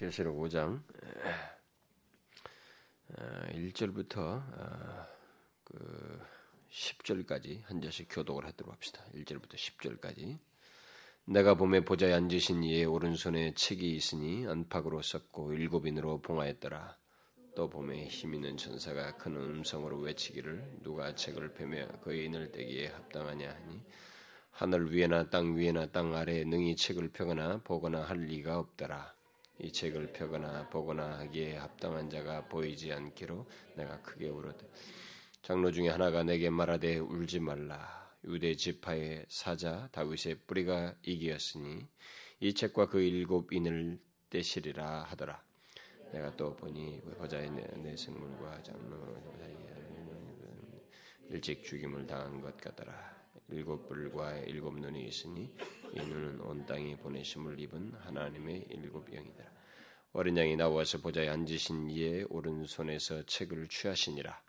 계시록 5장 1절부터 어, 그 10절까지 한 절씩 교독을 하도록 합시다. 1절부터 10절까지. 내가 봄에 보좌에 앉으신 이의 오른손에 책이 있으니 안팎으로 썼고 일곱인으로 봉하였더라. 또 봄에 힘 있는 천사가 큰 음성으로 외치기를 누가 책을 펴며 그의 인을 떼기에 합당하냐 하니 하늘 위에나 땅 위에나 땅 아래에 능히 책을 펴거나 보거나 할 리가 없더라. 이 책을 펴거나 보거나 하기에 합당한 자가 보이지 않기로 내가 크게 울었다. 장로 중에 하나가 내게 말하되 울지 말라. 유대 지파의 사자 다윗의 뿌리가 이기었으니 이 책과 그 일곱 인을 떼시리라 하더라. 내가 또 보니 보자의 내, 생물과 장로 일찍 죽임을 당한 것 같더라. 일곱 뿔과 일곱 눈이 있으니 이 눈은 온 땅에 보내심을 입은 하나님의 일곱 영이더라. 어린 양이 나와서 보자에 앉으신 이의 오른손에서 책을 취하시니라.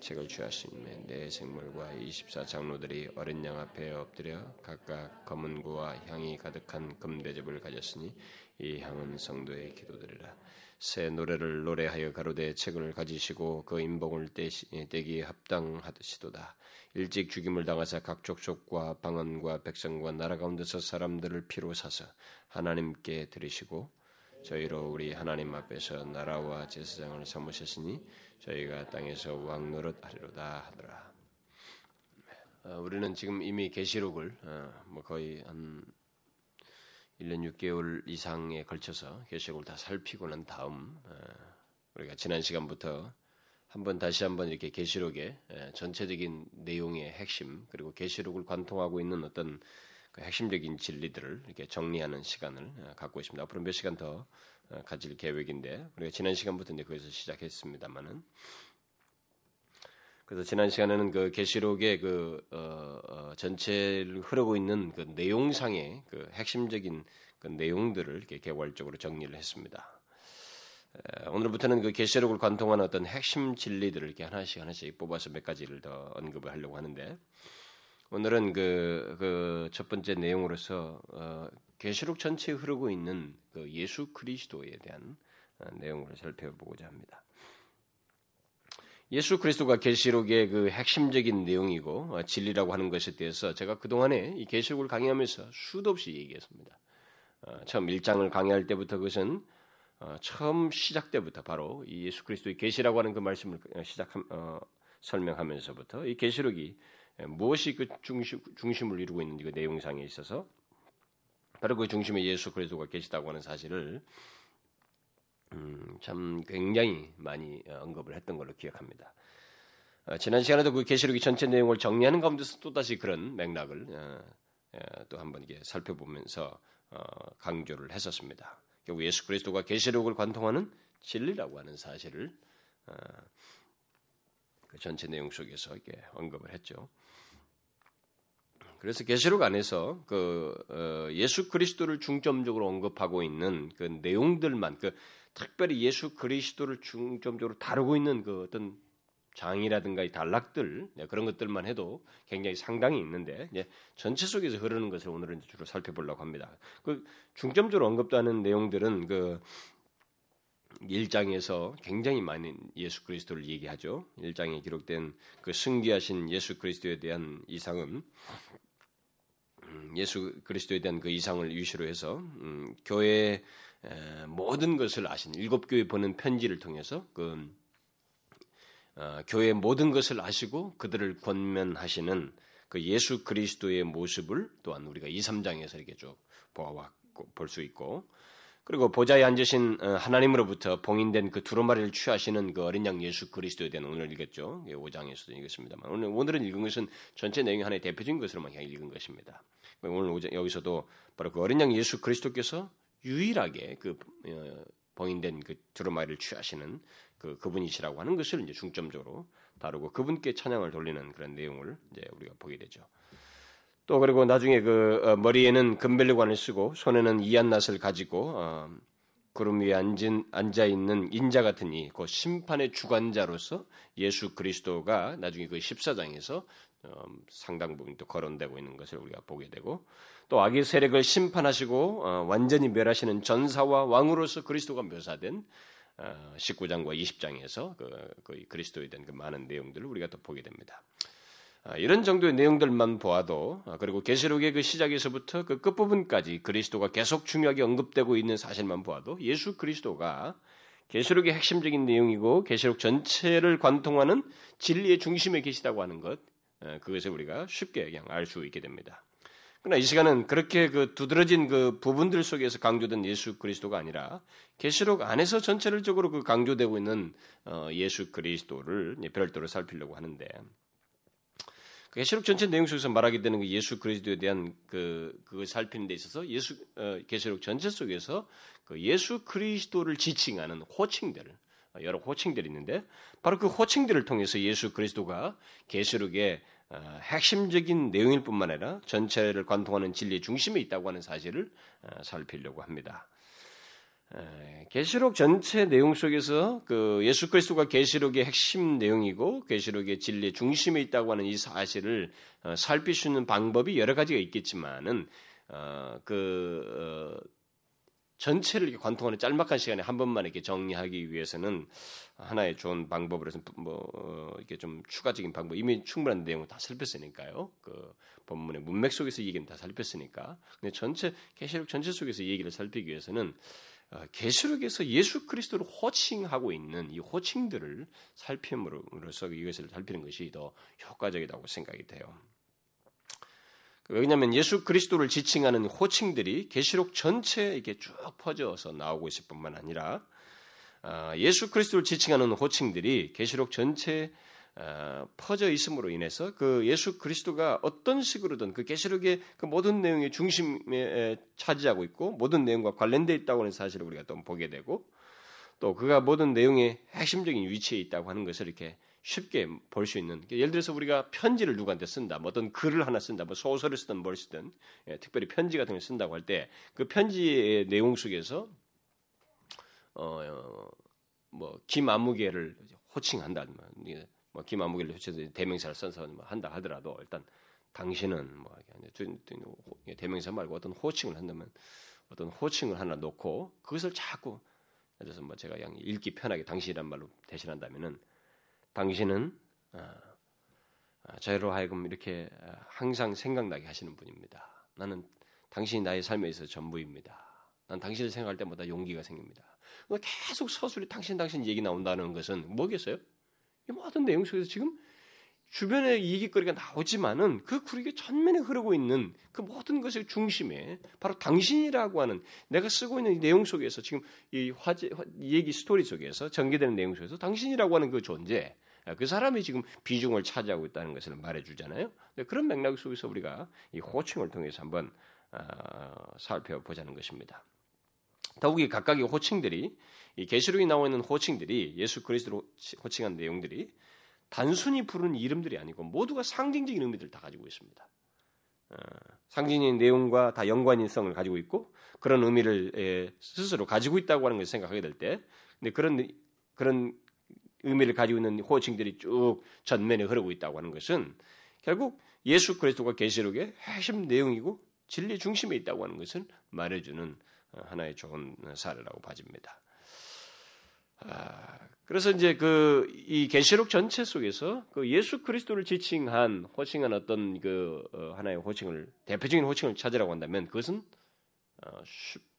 책을 취하시면 내 생물과 24 장로들이 어린 양 앞에 엎드려 각각 검은 구와 향이 가득한 금대접을 가졌으니 이 향은 성도의 기도들이라. 새 노래를 노래하여 가로되 책을 가지시고 그 인봉을 떼기에 합당하듯이도다. 일찍 죽임을 당하사 각 족속과 방언과 백성과 나라 가운데서 사람들을 피로 사서 하나님께 들으시고 저희로 우리 하나님 앞에서 나라와 제사장을 삼으셨으니 저희가 땅에서 왕 노릇하리로다 하더라. 어, 우리는 지금 이미 계시록을 어, 뭐 거의 한 1년 6개월 이상에 걸쳐서 계시록을 다 살피고 난 다음 어, 우리가 지난 시간부터 한번 다시 한번 이렇게 계시록의 전체적인 내용의 핵심 그리고 계시록을 관통하고 있는 어떤 그 핵심적인 진리들을 이렇게 정리하는 시간을 어, 갖고 있습니다. 앞으로 몇 시간 더 어, 가질 계획인데 우리가 지난 시간부터 이제 거기서 시작했습니다만은 그래서 지난 시간에는 그 계시록의 그 어, 어, 전체를 흐르고 있는 그 내용상의 그 핵심적인 그 내용들을 이렇게 개괄적으로 정리를 했습니다. 에, 오늘부터는 그 계시록을 관통한 어떤 핵심 진리들을 이렇게 하나씩 하나씩 뽑아서 몇 가지를 더 언급을 하려고 하는데 오늘은 그, 그 첫 번째 내용으로서, 어, 계시록 전체에 흐르고 있는 그 예수 그리스도에 대한 어, 내용을 살펴보고자 합니다. 예수 그리스도가 계시록의 그 핵심적인 내용이고 어, 진리라고 하는 것에 대해서 제가 그 동안에 이 계시록을 강의하면서 수도 없이 얘기했습니다. 어, 처음 1장을 강의할 때부터 그것은 어, 처음 시작 때부터 바로 이 예수 그리스도의 계시라고 하는 그 말씀을 시작 어, 설명하면서부터 이 계시록이 무엇이 그 중심, 중심을 이루고 있는지 그 내용상에 있어서 바로 그 중심에 예수 그리스도가 계시다고 하는 사실을 음, 참 굉장히 많이 언급을 했던 걸로 기억합니다. 어, 지난 시간에도 그 계시록의 전체 내용을 정리하는 가운데서 또 다시 그런 맥락을 어, 어, 또 한번 이게 살펴보면서 어, 강조를 했었습니다. 결국 예수 그리스도가 계시록을 관통하는 진리라고 하는 사실을 어, 그 전체 내용 속에서 이렇게 언급을 했죠. 그래서 계시록 안에서 그 어, 예수 그리스도를 중점적으로 언급하고 있는 그 내용들만 그 특별히 예수 그리스도를 중점적으로 다루고 있는 그 어떤 장이라든가 이 단락들 네, 그런 것들만 해도 굉장히 상당히 있는데 전체 속에서 흐르는 것을 오늘은 주로 살펴보려고 합니다. 그 중점적으로 언급하는 내용들은 그 1장에서 굉장히 많은 예수 그리스도를 얘기하죠. 1장에 기록된 그 승귀하신 예수 그리스도에 대한 이상은 음, 예수 그리스도에 대한 그 이상을 유시로 해서 음, 교회 모든 것을 아신 일곱 교회 보는 편지를 통해서 그 어, 교회 모든 것을 아시고 그들을 권면하시는 그 예수 그리스도의 모습을 또한 우리가 2, 3장에서 이렇게 쭉 보아왔고 볼 수 있고 그리고 보좌에 앉으신 어, 하나님으로부터 봉인된 그 두루마리를 취하시는 그 어린 양 예수 그리스도에 대한 오늘 읽었죠. 5장에서도 읽었습니다만 오늘 오늘은 읽은 것은 전체 내용 하나의 대표적인 것으로만 그냥 읽은 것입니다. 오늘 여기서도 바로 그 어린 양 예수 그리스도께서 유일하게 그 어, 봉인된 그 두루마리를 취하시는 그 그분이시라고 하는 것을 이제 중점적으로 다루고 그분께 찬양을 돌리는 그런 내용을 이제 우리가 보게 되죠. 또 그리고 나중에 그 어, 머리에는 금벨류관을 쓰고 손에는 이안낫을 가지고 어, 구름 위에 앉은, 앉아 있는 인자 같은 이, 그 심판의 주관자로서 예수 그리스도가 나중에 그 14장에서 어, 상당 부분 또 거론되고 있는 것을 우리가 보게 되고 또 악의 세력을 심판하시고 어, 완전히 멸하시는 전사와 왕으로서 그리스도가 묘사된 어, 19장과 20장에서 그, 그 그리스도에 대한 그 많은 내용들을 우리가 또 보게 됩니다. 아, 이런 정도의 내용들만 보아도 아, 그리고 계시록의 그 시작에서부터 그 끝부분까지 그리스도가 계속 중요하게 언급되고 있는 사실만 보아도 예수 그리스도가 계시록의 핵심적인 내용이고 계시록 전체를 관통하는 진리의 중심에 계시다고 하는 것 어, 그것을 우리가 쉽게 그냥 알 수 있게 됩니다. 그러나 이 시간은 그렇게 그 두드러진 그 부분들 속에서 강조된 예수 그리스도가 아니라 계시록 안에서 전체적으로 그 강조되고 있는 어, 예수 그리스도를 별도로 살피려고 하는데 계시록 전체 내용 속에서 말하게 되는 그 예수 그리스도에 대한 그 그걸 살피는 데 있어서 예수 어, 계시록 전체 속에서 그 예수 그리스도를 지칭하는 호칭들 어, 여러 호칭들이 있는데 바로 그 호칭들을 통해서 예수 그리스도가 계시록의 어, 핵심적인 내용일 뿐만 아니라 전체를 관통하는 진리의 중심에 있다고 하는 사실을 살피려고 합니다. 계시록 전체 내용 속에서 그 예수 그리스도가 계시록의 핵심 내용이고 계시록의 진리의 중심에 있다고 하는 이 사실을 어, 있는 방법이 여러 가지가 있겠지만은 어, 그 어, 전체를 이렇게 관통하는 짤막한 시간에 한 번만 이렇게 정리하기 위해서는 하나의 좋은 방법으로서 뭐 이렇게 좀 추가적인 방법 이미 충분한 내용을 다 살폈으니까요. 그 본문의 문맥 속에서 얘기는 다 살폈으니까. 근데 전체 계시록 전체 속에서 얘기를 살피기 위해서는 어, 계시록에서 예수 그리스도를 호칭하고 있는 이 호칭들을 살핌으로써 이것을 살피는 것이 더 효과적이라고 생각이 돼요. 왜냐하면 예수 그리스도를 지칭하는 호칭들이 계시록 전체에 이렇게 쭉 퍼져서 나오고 있을 뿐만 아니라 어, 예수 그리스도를 지칭하는 호칭들이 계시록 전체에 어, 퍼져 있음으로 인해서 그 예수 그리스도가 어떤 식으로든 그 계시록의 그 모든 내용의 중심에 차지하고 있고 모든 내용과 관련되어 있다고 하는 사실을 우리가 또 보게 되고 또 그가 모든 내용의 핵심적인 위치에 있다고 하는 것을 이렇게 쉽게 볼 수 있는 예를 들어서 우리가 편지를 누구한테 쓴다, 뭐 어떤 글을 하나 쓴다, 뭐 소설을 쓰든 뭘 쓰든 예, 특별히 편지 같은 걸 쓴다고 할 때 그 편지의 내용 속에서 어 뭐 김아무개를 호칭한다, 뭐 김아무개를 해서 대명사를 써서 뭐 한다 하더라도 일단 당신은 뭐 대명사 말고 어떤 호칭을 한다면 어떤 호칭을 하나 놓고 그것을 자꾸 들어서 뭐 제가 그냥 읽기 편하게 당신이란 말로 대신한다면은 당신은 아, 아, 저희로 하여금 이렇게 항상 생각나게 하시는 분입니다. 나는 당신이 나의 삶에 있어서 전부입니다. 난 당신을 생각할 때마다 용기가 생깁니다. 계속 서술이 당신 당신 얘기 나온다는 것은 뭐겠어요? 이 모든 내용 속에서 지금 주변에 얘기거리가 나오지만은 그 구리게 전면에 흐르고 있는 그 모든 것의 중심에 바로 당신이라고 하는 내가 쓰고 있는 내용 속에서 지금 이 화제 얘기 스토리 속에서 전개되는 내용 속에서 당신이라고 하는 그 존재 그 사람이 지금 비중을 차지하고 있다는 것을 말해주잖아요. 그런 맥락 속에서 우리가 이 호칭을 통해서 한번 어, 살펴보자는 것입니다. 더욱이 각각의 호칭들이 이 계시록에 나와 있는 호칭들이 예수 그리스도로 호칭한 내용들이 단순히 부르는 이름들이 아니고 모두가 상징적인 의미들을 다 가지고 있습니다. 어, 상징적인 내용과 다 연관성을 가지고 있고 그런 의미를 에, 스스로 가지고 있다고 하는 것을 생각하게 될 때, 근데 그런 그런 의미를 가지고 있는 호칭들이 쭉 전면에 흐르고 있다고 하는 것은 결국 예수 그리스도가 계시록의 핵심 내용이고 진리 중심에 있다고 하는 것을 말해주는 어, 하나의 좋은 사례라고 봐집니다. 아, 그래서 이제 그 이 계시록 전체 속에서 그 예수 그리스도를 지칭한 호칭한 어떤 그 어, 하나의 호칭을 대표적인 호칭을 찾으라고 한다면 그것은 어,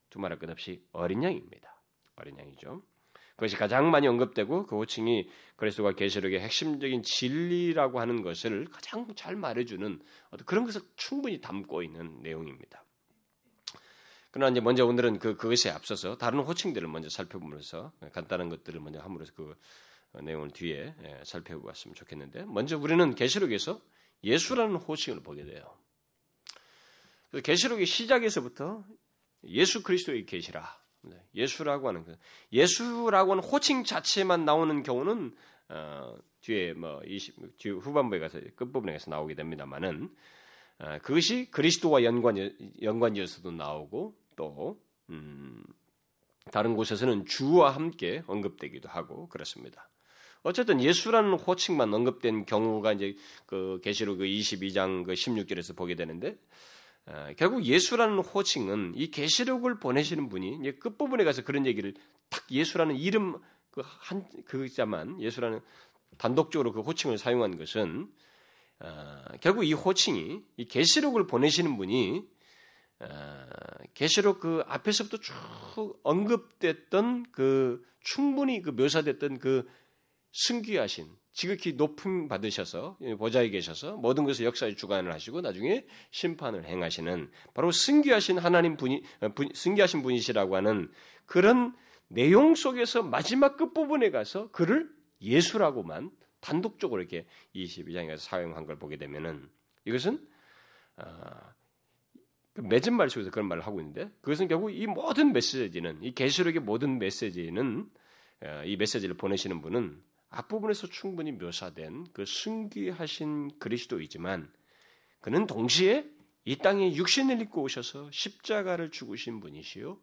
두말할 것 없이 어린 양입니다. 어린 양이죠. 그것이 가장 많이 언급되고 그 호칭이 그리스도가 계시록의 핵심적인 진리라고 하는 것을 가장 잘 말해주는 어떤 그런 것을 충분히 담고 있는 내용입니다. 그러나 이제 먼저 오늘은 그 그것에 앞서서 다른 호칭들을 먼저 살펴보면서 간단한 것들을 먼저 함으로써 그 내용을 뒤에 예, 살펴보았으면 좋겠는데 먼저 우리는 계시록에서 예수라는 호칭을 보게 돼요. 계시록의 시작에서부터 예수 그리스도의 계시라 네, 예수라고 하는 그 예수라고 하는 호칭 자체만 나오는 경우는 어, 뒤에 뭐 20, 뒤 후반부에 가서 끝부분에 가서 나오게 됩니다만은 어, 그것이 그리스도와 연관 연관지어서도 나오고 또 음, 다른 곳에서는 주와 함께 언급되기도 하고 그렇습니다. 어쨌든 예수라는 호칭만 언급된 경우가 이제 그 계시록 그 22장 그 16절에서 보게 되는데 어, 결국 예수라는 호칭은 이 계시록을 보내시는 분이 이제 끝부분에 가서 그런 얘기를 딱 예수라는 이름 그 한 그자만 예수라는 단독적으로 그 호칭을 사용한 것은 어, 결국 이 호칭이 이 계시록을 보내시는 분이 어, 계시록 그 앞에서부터 쭉 언급됐던 그 충분히 그 묘사됐던 그 승귀하신 지극히 높임 받으셔서 보좌에 계셔서 모든 것을 역사에 주관을 하시고 나중에 심판을 행하시는 바로 승귀하신 하나님 분이 어, 승귀하신 분이시라고 하는 그런 내용 속에서 마지막 끝 부분에 가서 그를 예수라고만 단독적으로 이렇게 22장에서 사용한 걸 보게 되면은 이것은 어, 그 맺은 말 속에서 그런 말을 하고 있는데 그것은 결국 이 모든 메시지는 이 계시록의 모든 메시지는 어, 이 메시지를 보내시는 분은 앞부분에서 충분히 묘사된 그 승귀하신 그리스도이지만 그는 동시에 이 땅에 육신을 입고 오셔서 십자가를 죽으신 분이시요.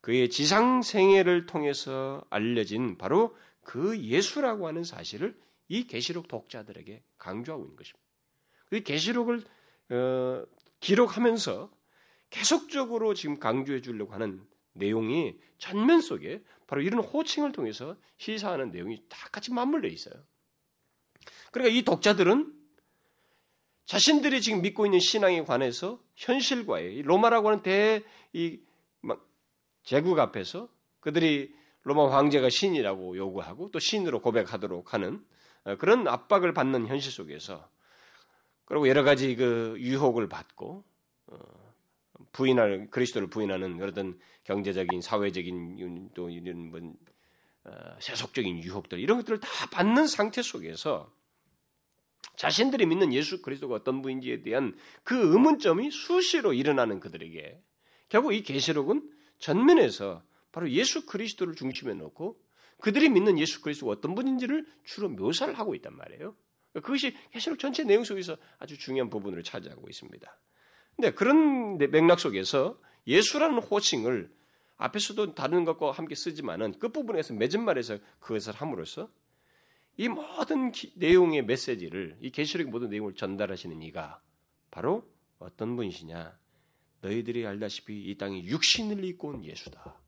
그의 지상 생애를 통해서 알려진 바로 그 예수라고 하는 사실을 이 계시록 독자들에게 강조하고 있는 것입니다. 그 계시록을 어, 기록하면서 계속적으로 지금 강조해 주려고 하는 내용이 전면 속에 바로 이런 호칭을 통해서 시사하는 내용이 다 같이 맞물려 있어요. 그러니까 이 독자들은 자신들이 지금 믿고 있는 신앙에 관해서 현실과의 로마라고 하는 대이 제국 앞에서 그들이 로마 황제가 신이라고 요구하고 또 신으로 고백하도록 하는 어, 그런 압박을 받는 현실 속에서 그리고 여러 가지 그 유혹을 받고 어, 부인할 그리스도를 부인하는 어떤 경제적인 사회적인 또 이런 뭐 어, 세속적인 유혹들 이런 것들을 다 받는 상태 속에서 자신들이 믿는 예수 그리스도가 어떤 분인지에 대한 그 의문점이 수시로 일어나는 그들에게 결국 이 계시록은 전면에서 바로 예수 그리스도를 중심에 놓고 그들이 믿는 예수 그리스도가 어떤 분인지를 주로 묘사를 하고 있단 말이에요. 그것이 계시록 전체 내용 속에서 아주 중요한 부분을 차지하고 있습니다. 근데 그런 맥락 속에서 예수라는 호칭을 앞에서도 다른 것과 함께 쓰지만은 끝부분에서 맺은 말에서 그것을 함으로써 이 모든 기, 내용의 메시지를 이 계시록의 모든 내용을 전달하시는 이가 바로 어떤 분이시냐? 너희들이 알다시피 이 땅에 육신을 입고 온 예수다.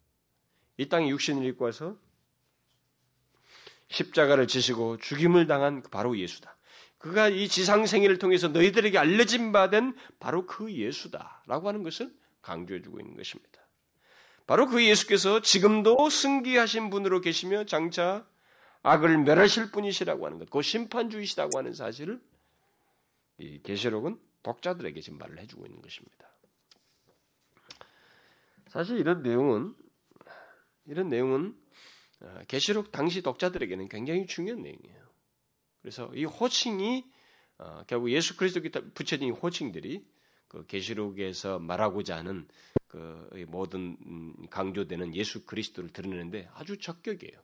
이 땅에 육신을 입고 와서 십자가를 지시고 죽임을 당한 바로 예수다. 그가 이 지상 생애를 통해서 너희들에게 알려진 바 된 바로 그 예수다라고 하는 것을 강조해 주고 있는 것입니다. 바로 그 예수께서 지금도 승기하신 분으로 계시며 장차 악을 멸하실 분이시라고 하는 것, 그 심판주이시라고 하는 사실을 이 계시록은 독자들에게 지금 말을 해주고 있는 것입니다. 사실 이런 내용은 이런 내용은 어, 계시록 당시 독자들에게는 굉장히 중요한 내용이에요. 그래서 이 호칭이 어, 결국 예수 그리스도께 붙여진 호칭들이 그 계시록에서 말하고자 하는 그 모든 음, 강조되는 예수 그리스도를 드러내는데 아주 적격이에요.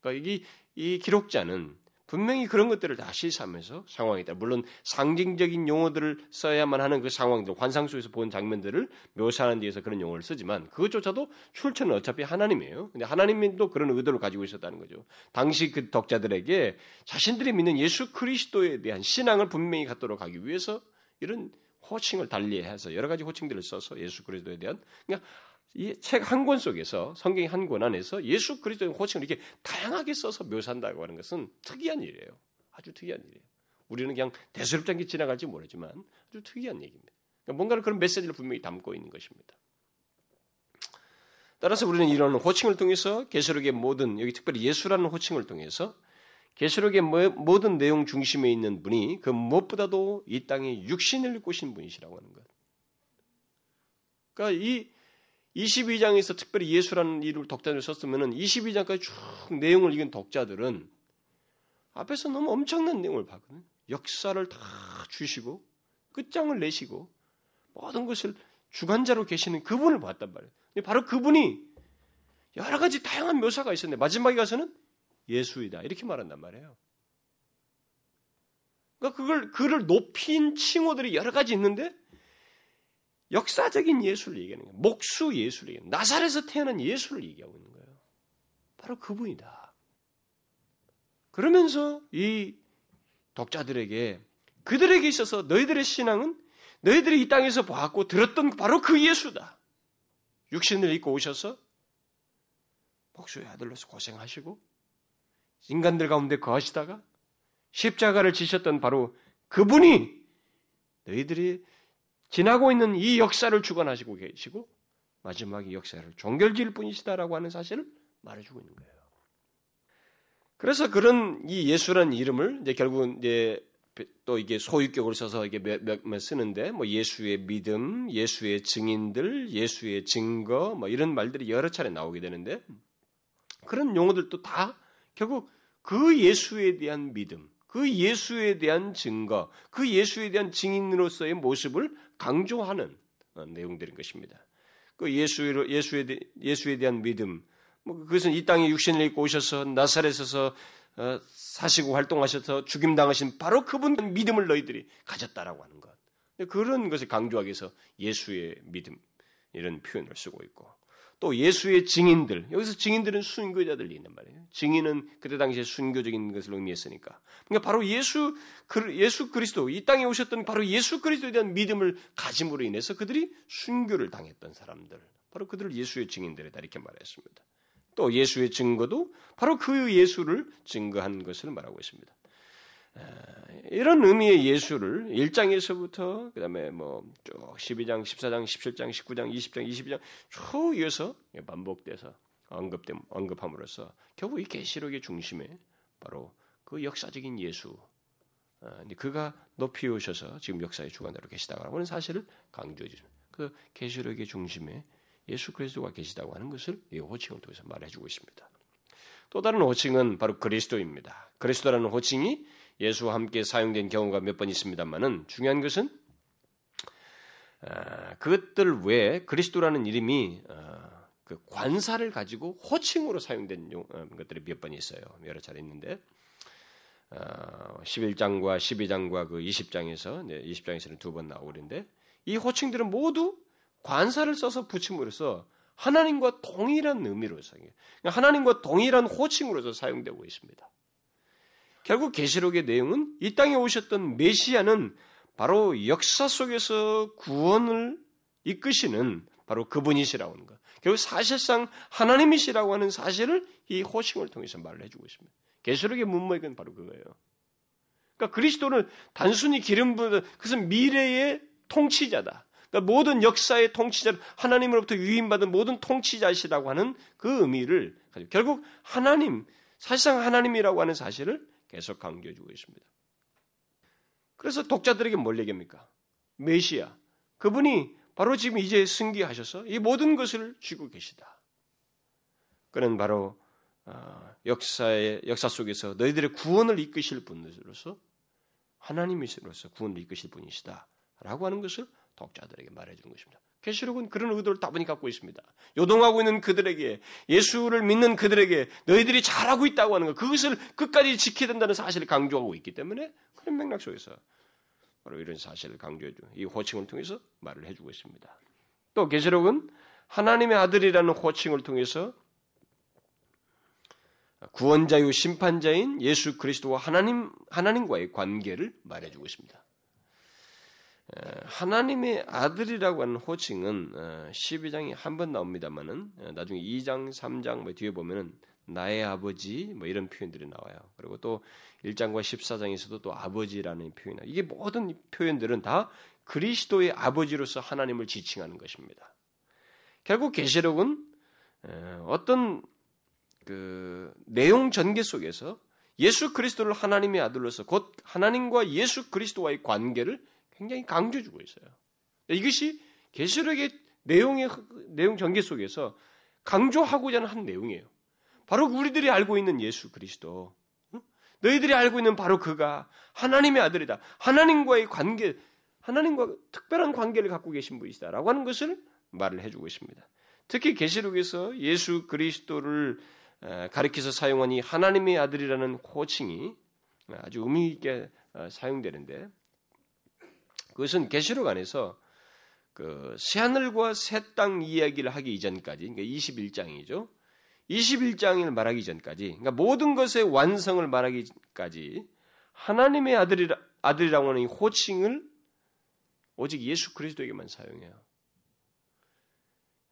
그러니까 이, 이 기록자는 분명히 그런 것들을 다 시사하면서 상황이다. 물론 상징적인 용어들을 써야만 하는 그 상황들, 환상 속에서 본 장면들을 묘사하는 데에서 그런 용어를 쓰지만 그것조차도 출처는 어차피 하나님이에요. 근데 하나님도 그런 의도를 가지고 있었다는 거죠. 당시 그 독자들에게 자신들이 믿는 예수 그리스도에 대한 신앙을 분명히 갖도록 하기 위해서 이런 호칭을 달리해서 여러 가지 호칭들을 써서 예수 그리스도에 대한 그러니까 이 책 한 권 속에서 성경의 한 권 안에서 예수 그리스도의 호칭을 이렇게 다양하게 써서 묘사한다고 하는 것은 특이한 일이에요. 아주 특이한 일이에요. 우리는 그냥 대수롭지 않게 지나갈지 모르지만 아주 특이한 얘기입니다. 그러니까 뭔가를 그런 메시지를 분명히 담고 있는 것입니다. 따라서 우리는 이런 호칭을 통해서 계시록의 모든 여기 특별히 예수라는 호칭을 통해서 계시록의 모든 내용 중심에 있는 분이 그 무엇보다도 이 땅에 육신을 입고 신 분이시라고 하는 것. 그러니까 이 22장에서 특별히 예수라는 이름을 독자를 썼으면 22장까지 쭉 내용을 읽은 독자들은 앞에서 너무 엄청난 내용을 봤거든요. 역사를 다 주시고 끝장을 내시고 모든 것을 주관자로 계시는 그분을 봤단 말이에요. 바로 그분이 여러 가지 다양한 묘사가 있었는데 마지막에 가서는 예수이다 이렇게 말한단 말이에요. 그러니까 그걸 그를 높인 칭호들이 여러 가지 있는데 역사적인 예수를 얘기하는 거예요. 목수 예수를 얘기하는 거예요. 나사렛에서 태어난 예수를 얘기하고 있는 거예요. 바로 그분이다. 그러면서 이 독자들에게 그들에게 있어서 너희들의 신앙은 너희들이 이 땅에서 보았고 들었던 바로 그 예수다. 육신을 입고 오셔서 목수의 아들로서 고생하시고 인간들 가운데 거하시다가 십자가를 지셨던 바로 그분이 너희들이 지나고 있는 이 역사를 주관하시고 계시고 마지막 이 역사를 종결지을 뿐이시다라고 하는 사실을 말해주고 있는 거예요. 그래서 그런 이 예수라는 이름을 이제 결국은 이제 또 이게 소유격으로 써서 이게 몇, 몇, 몇 쓰는데 뭐 예수의 믿음, 예수의 증인들, 예수의 증거 뭐 이런 말들이 여러 차례 나오게 되는데 그런 용어들도 다 결국 그 예수에 대한 믿음, 그 예수에 대한 증거, 그 예수에 대한 증인으로서의 모습을 강조하는 어, 내용들인 것입니다. 그 예수로 예수에 대, 예수에 대한 믿음, 뭐 그것은 이 땅에 육신을 입고 오셔서 나사렛에서 어, 사시고 활동하셔서 죽임 당하신 바로 그분 믿음을 너희들이 가졌다라고 하는 것. 그런 것을 강조하기 위해서 예수의 믿음 이런 표현을 쓰고 있고 또 예수의 증인들 여기서 증인들은 순교자들이 있는 말이에요. 증인은 그때 당시에 순교적인 것을 의미했으니까. 그러니까 바로 예수 예수 그리스도 이 땅에 오셨던 바로 예수 그리스도에 대한 믿음을 가짐으로 인해서 그들이 순교를 당했던 사람들 바로 그들을 예수의 증인들이다 이렇게 말했습니다. 또 예수의 증거도 바로 그 예수를 증거한 것을 말하고 있습니다. 이런 의미의 예수를 1장에서부터 그다음에 뭐쭉 12장, 14장, 17장, 19장, 20장, 22장 쭉 이어서 반복돼서 언급됨 언급함으로써 결국 이 계시록의 중심에 바로 그 역사적인 예수 그가 높이 오셔서 지금 역사의 주관자로 계시다고 하는 사실을 강조해 주십니다. 그 계시록의 중심에 예수 그리스도가 계시다고 하는 것을 이 호칭을 통해서 말해주고 있습니다. 또 다른 호칭은 바로 그리스도입니다. 그리스도라는 호칭이 예수와 함께 사용된 경우가 몇 번 있습니다만은 중요한 것은 아, 그것들 외에 그리스도라는 이름이 아, 그 관사를 가지고 호칭으로 사용된 어, 것들이 몇 번 있어요. 여러 차례 있는데 11장과 아, 12장과 그 20장에서 20장에서는 두 번 나오는데 이 호칭들은 모두 관사를 써서 붙임으로써 하나님과 동일한 의미로서 그러니까 하나님과 동일한 호칭으로서 사용되고 있습니다. 결국 계시록의 내용은 이 땅에 오셨던 메시아는 바로 역사 속에서 구원을 이끄시는 바로 그분이시라고 하는 것. 결국 사실상 하나님이시라고 하는 사실을 이 호칭을 통해서 말을 해주고 있습니다. 계시록의 문맥은 바로 그거예요. 그러니까 그리스도는 단순히 기름 부은 그것은 미래의 통치자다. 그러니까 모든 역사의 통치자, 하나님으로부터 유인받은 모든 통치자시라고 하는 그 의미를 가지고 결국 하나님, 사실상 하나님이라고 하는 사실을 계속 강조해주고 있습니다. 그래서 독자들에게 뭘 얘기합니까? 메시아. 그분이 바로 지금 이제 승기하셔서 이 모든 것을 쥐고 계시다. 그는 바로 어, 역사의 역사 속에서 너희들의 구원을 이끄실 분으로서 하나님이시로서 구원을 이끄실 분이시다라고 하는 것을 독자들에게 말해주는 것입니다. 계시록은 그런 의도를 다분히 갖고 있습니다. 요동하고 있는 그들에게 예수를 믿는 그들에게 너희들이 잘하고 있다고 하는 것 그것을 끝까지 지켜야 된다는 사실을 강조하고 있기 때문에 그런 맥락 속에서 바로 이런 사실을 강조해주 이 호칭을 통해서 말을 해주고 있습니다. 또 계시록은 하나님의 아들이라는 호칭을 통해서 구원자유 심판자인 예수 그리스도와 하나님 하나님과의 관계를 말해주고 있습니다. 하나님의 아들이라고 하는 호칭은 12장에 어, 한번 나옵니다만은 어, 나중에 2장, 3장 뭐 뒤에 보면은 나의 아버지 뭐 이런 표현들이 나와요. 그리고 또 1장과 14장에서도 또 아버지라는 표현이 이게 모든 표현들은 다 그리스도의 아버지로서 하나님을 지칭하는 것입니다. 결국 계시록은 어떤 그 내용 전개 속에서 예수 그리스도를 하나님의 아들로서 곧 하나님과 예수 그리스도와의 관계를 굉장히 강조해 주고 있어요. 이것이 계시록의 내용의 내용 전개 속에서 강조하고자 하는 한 내용이에요. 바로 우리들이 알고 있는 예수 그리스도. 너희들이 알고 있는 바로 그가 하나님의 아들이다. 하나님과의 관계, 하나님과 특별한 관계를 갖고 계신 분이시다라고 하는 것을 말을 해주고 있습니다. 특히 계시록에서 예수 그리스도를 가리켜서 사용한 이 하나님의 아들이라는 호칭이 아주 의미 있게 어, 사용되는데 그것은 계시록 안에서 그 새하늘과 새 땅 이야기를 하기 이전까지 그러니까 21장이죠. 21장을 말하기 전까지 그러니까 모든 것의 완성을 말하기까지 하나님의 아들이라, 아들이라고 하는 이 호칭을 오직 예수 그리스도에게만 사용해요.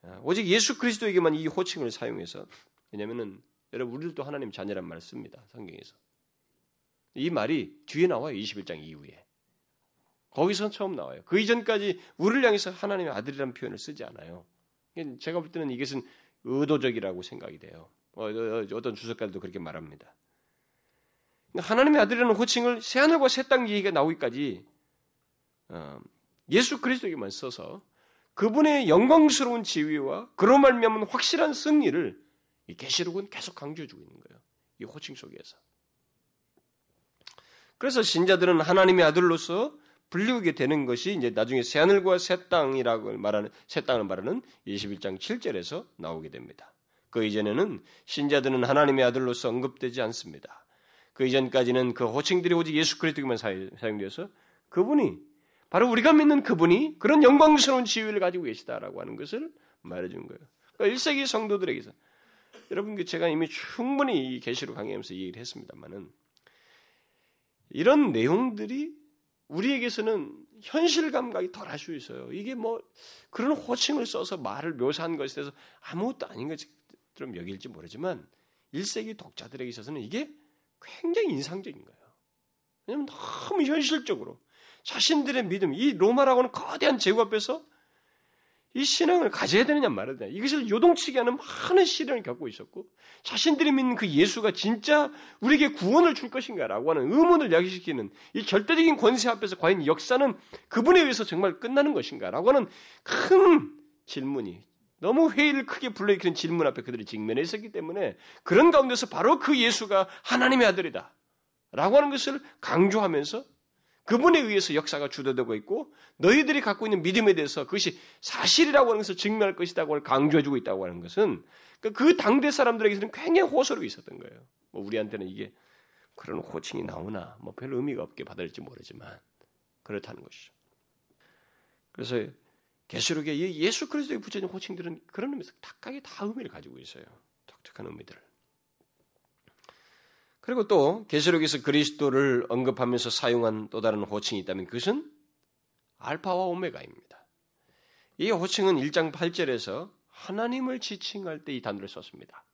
아, 오직 예수 그리스도에게만 이 호칭을 사용해서 왜냐면은 여러분 우리들도 하나님 자녀란 말을 씁니다. 성경에서. 이 말이 뒤에 나와요. 21장 이후에. 거기서 처음 나와요. 그 이전까지 우리를 향해서 하나님의 아들이라는 표현을 쓰지 않아요. 제가 볼 때는 이것은 의도적이라고 생각이 돼요. 어, 어, 어떤 주석가들도 그렇게 말합니다. 하나님의 아들이라는 호칭을 새 하늘과 새 땅 얘기가 나오기까지 어, 예수 그리스도에게만 써서 그분의 영광스러운 지위와 그로 말미암은 확실한 승리를 이 계시록은 계속 강조해주고 있는 거예요. 이 호칭 속에서. 그래서 신자들은 하나님의 아들로서 불리우게 되는 것이 이제 나중에 새하늘과 새 땅이라고 말하는 새 땅을 말하는 21장 7절에서 나오게 됩니다. 그 이전에는 신자들은 하나님의 아들로서 언급되지 않습니다. 그 이전까지는 그 호칭들이 오직 예수 그리스도에만 사용되어서 그분이 바로 우리가 믿는 그분이 그런 영광스러운 지위를 가지고 계시다라고 하는 것을 말해준 거예요. 그러니까 1세기 성도들에게서 여러분 제가 이미 충분히 이 계시록 강의하면서 얘기를 했습니다만은 이런 내용들이 우리에게서는 현실 감각이 덜할 수 있어요. 이게 뭐 그런 호칭을 써서 말을 묘사한 것에 대해서 아무것도 아닌 것처럼 여길지 모르지만 1세기 독자들에게 있어서는 이게 굉장히 인상적인 거예요. 왜냐하면 너무 현실적으로 자신들의 믿음, 이 로마라고는 거대한 제국 앞에서 이 신앙을 가져야 되느냐 말아야 되냐. 이것을 요동치게 하는 많은 시련을 겪고 있었고, 자신들이 믿는 그 예수가 진짜 우리에게 구원을 줄 것인가라고 하는 의문을 야기시키는 이 절대적인 권세 앞에서 과연 역사는 그분에 의해서 정말 끝나는 것인가라고 하는 큰 질문이 너무 회의를 크게 불러일으키는 질문 앞에 그들이 직면해 있었기 때문에 그런 가운데서 바로 그 예수가 하나님의 아들이다. 라고 하는 것을 강조하면서 그분에 의해서 역사가 주도되고 있고 너희들이 갖고 있는 믿음에 대해서 그것이 사실이라고 하는 것을 증명할 것이다고 강조해주고 있다고 하는 것은 그러니까 그 당대 사람들에게서는 굉장히 호소력이 있었던 거예요. 뭐 우리한테는 이게 그런 호칭이 나오나 뭐 별 의미가 없게 받을지 모르지만 그렇다는 것이죠. 그래서 계시록에 예수 그리스도에 붙여진 호칭들은 그런 의미에서 각각의 다 의미를 가지고 있어요. 독특한 의미들. 그리고 또 계시록에서 그리스도를 언급하면서 사용한 또 다른 호칭이 있다면 그것은 알파와 오메가입니다. 이 호칭은 1장 8절에서 하나님을 지칭할 때 이 단어를 썼습니다.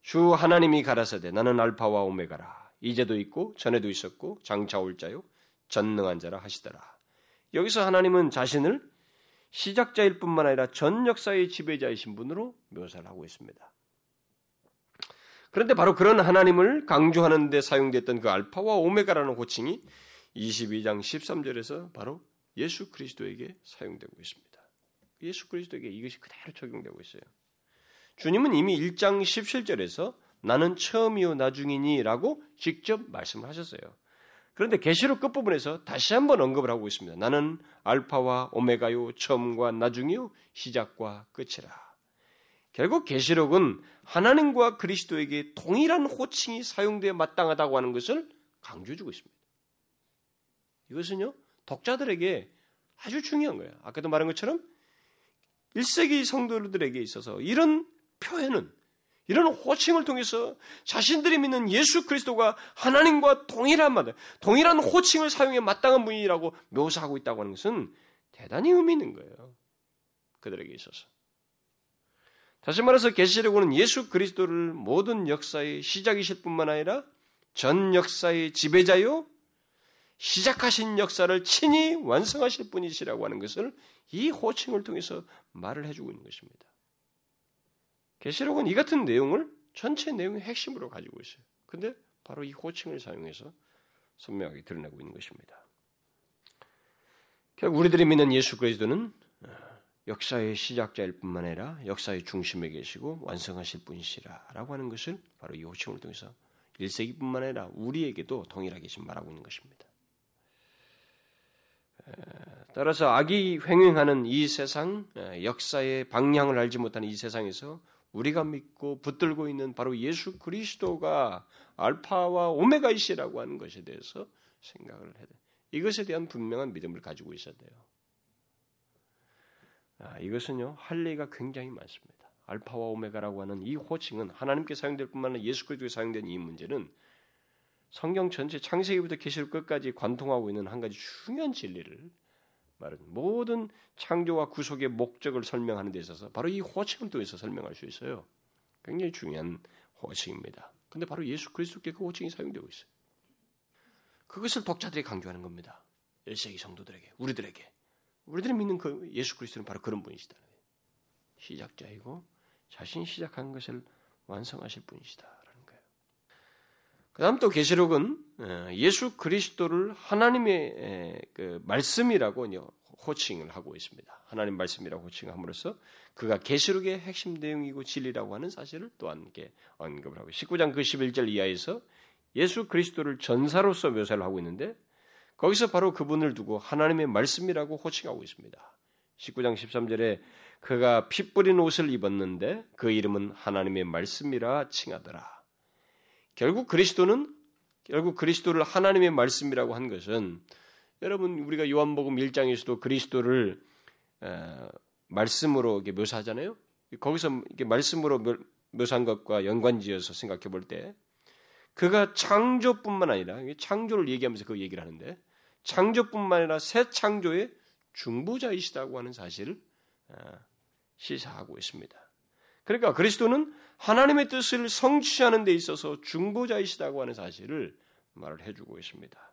주 하나님이 가라사대 나는 알파와 오메가라 이제도 있고 전에도 있었고 장차 올 자요 전능한 자라 하시더라. 여기서 하나님은 자신을 시작자일 뿐만 아니라 전 역사의 지배자이신 분으로 묘사를 하고 있습니다. 그런데 바로 그런 하나님을 강조하는 데 사용됐던 그 알파와 오메가라는 호칭이 22장 13절에서 바로 예수 그리스도에게 사용되고 있습니다. 예수 그리스도에게 이것이 그대로 적용되고 있어요. 주님은 이미 1장 17절에서 나는 처음이요 나중이니라고 직접 말씀을 하셨어요. 그런데 계시록 끝부분에서 다시 한번 언급을 하고 있습니다. 나는 알파와 오메가요 처음과 나중이요 시작과 끝이라. 결국 계시록은 하나님과 그리스도에게 동일한 호칭이 사용되어 마땅하다고 하는 것을 강조해주고 있습니다. 이것은요 독자들에게 아주 중요한 거예요. 아까도 말한 것처럼 1세기 성도들에게 있어서 이런 표현은 이런 호칭을 통해서 자신들이 믿는 예수 그리스도가 하나님과 동일한 말, 동일한 호칭을 사용해 마땅한 분이라고 묘사하고 있다고 하는 것은 대단히 의미 있는 거예요. 그들에게 있어서. 다시 말해서 계시록은 예수 그리스도를 모든 역사의 시작이실 뿐만 아니라 전 역사의 지배자요 시작하신 역사를 친히 완성하실 분이시라고 하는 것을 이 호칭을 통해서 말을 해주고 있는 것입니다. 계시록은 이 같은 내용을 전체 내용의 핵심으로 가지고 있어요. 근데 바로 이 호칭을 사용해서 선명하게 드러내고 있는 것입니다. 결국 우리들이 믿는 예수 그리스도는 역사의 시작자일 뿐만 아니라 역사의 중심에 계시고 완성하실 분이시라라고 하는 것을 바로 이 호칭을 통해서 1세기뿐만 아니라 우리에게도 동일하게 지금 말하고 있는 것입니다. 따라서 악이 횡행하는 이 세상, 역사의 방향을 알지 못하는 이 세상에서 우리가 믿고 붙들고 있는 바로 예수 그리스도가 알파와 오메가이시라고 하는 것에 대해서 생각을 해야 돼. 이것에 대한 분명한 믿음을 가지고 있어야 돼요. 아, 이것은요 할례가 굉장히 많습니다. 알파와 오메가라고 하는 이 호칭은 하나님께 사용될 뿐만 아니라 예수 그리스도에 사용된 이 문제는 성경 전체 창세기부터 계시록 끝까지 관통하고 있는 한 가지 중요한 진리를 말은 모든 창조와 구속의 목적을 설명하는 데 있어서 바로 이 호칭을 통해서 설명할 수 있어요. 굉장히 중요한 호칭입니다. 근데 바로 예수 그리스도께 그 호칭이 사용되고 있어요. 그것을 독자들이 강조하는 겁니다. 1세기 성도들에게, 우리들에게. 우리들이 믿는 그 예수 그리스도는 바로 그런 분이시다. 시작자이고 자신이 시작한 것을 완성하실 분이시다라는 거예요. 그다음 또 계시록은 어, 예수 그리스도를 하나님의 그 말씀이라고 호칭을 하고 있습니다. 하나님 말씀이라고 호칭함으로써 그가 계시록의 핵심 내용이고 진리라고 하는 사실을 또한 이렇게 언급을 하고 19장 그 11절 이하에서 예수 그리스도를 전사로서 묘사를 하고 있는데 거기서 바로 그분을 두고 하나님의 말씀이라고 호칭하고 있습니다. 19장 13절에 그가 피 뿌린 옷을 입었는데 그 이름은 하나님의 말씀이라 칭하더라. 결국 그리스도는 결국 그리스도를 하나님의 말씀이라고 한 것은 여러분 우리가 요한복음 1장에서도 그리스도를 어, 말씀으로 묘사하잖아요. 거기서 말씀으로 묘사한 것과 연관지어서 생각해 볼 때 그가 창조뿐만 아니라 창조를 얘기하면서 그 얘기를 하는데 창조뿐만 아니라 새 창조의 중보자이시다고 하는 사실을 어, 시사하고 있습니다. 그러니까 그리스도는 하나님의 뜻을 성취하는 데 있어서 중보자이시다고 하는 사실을 말을 해주고 있습니다.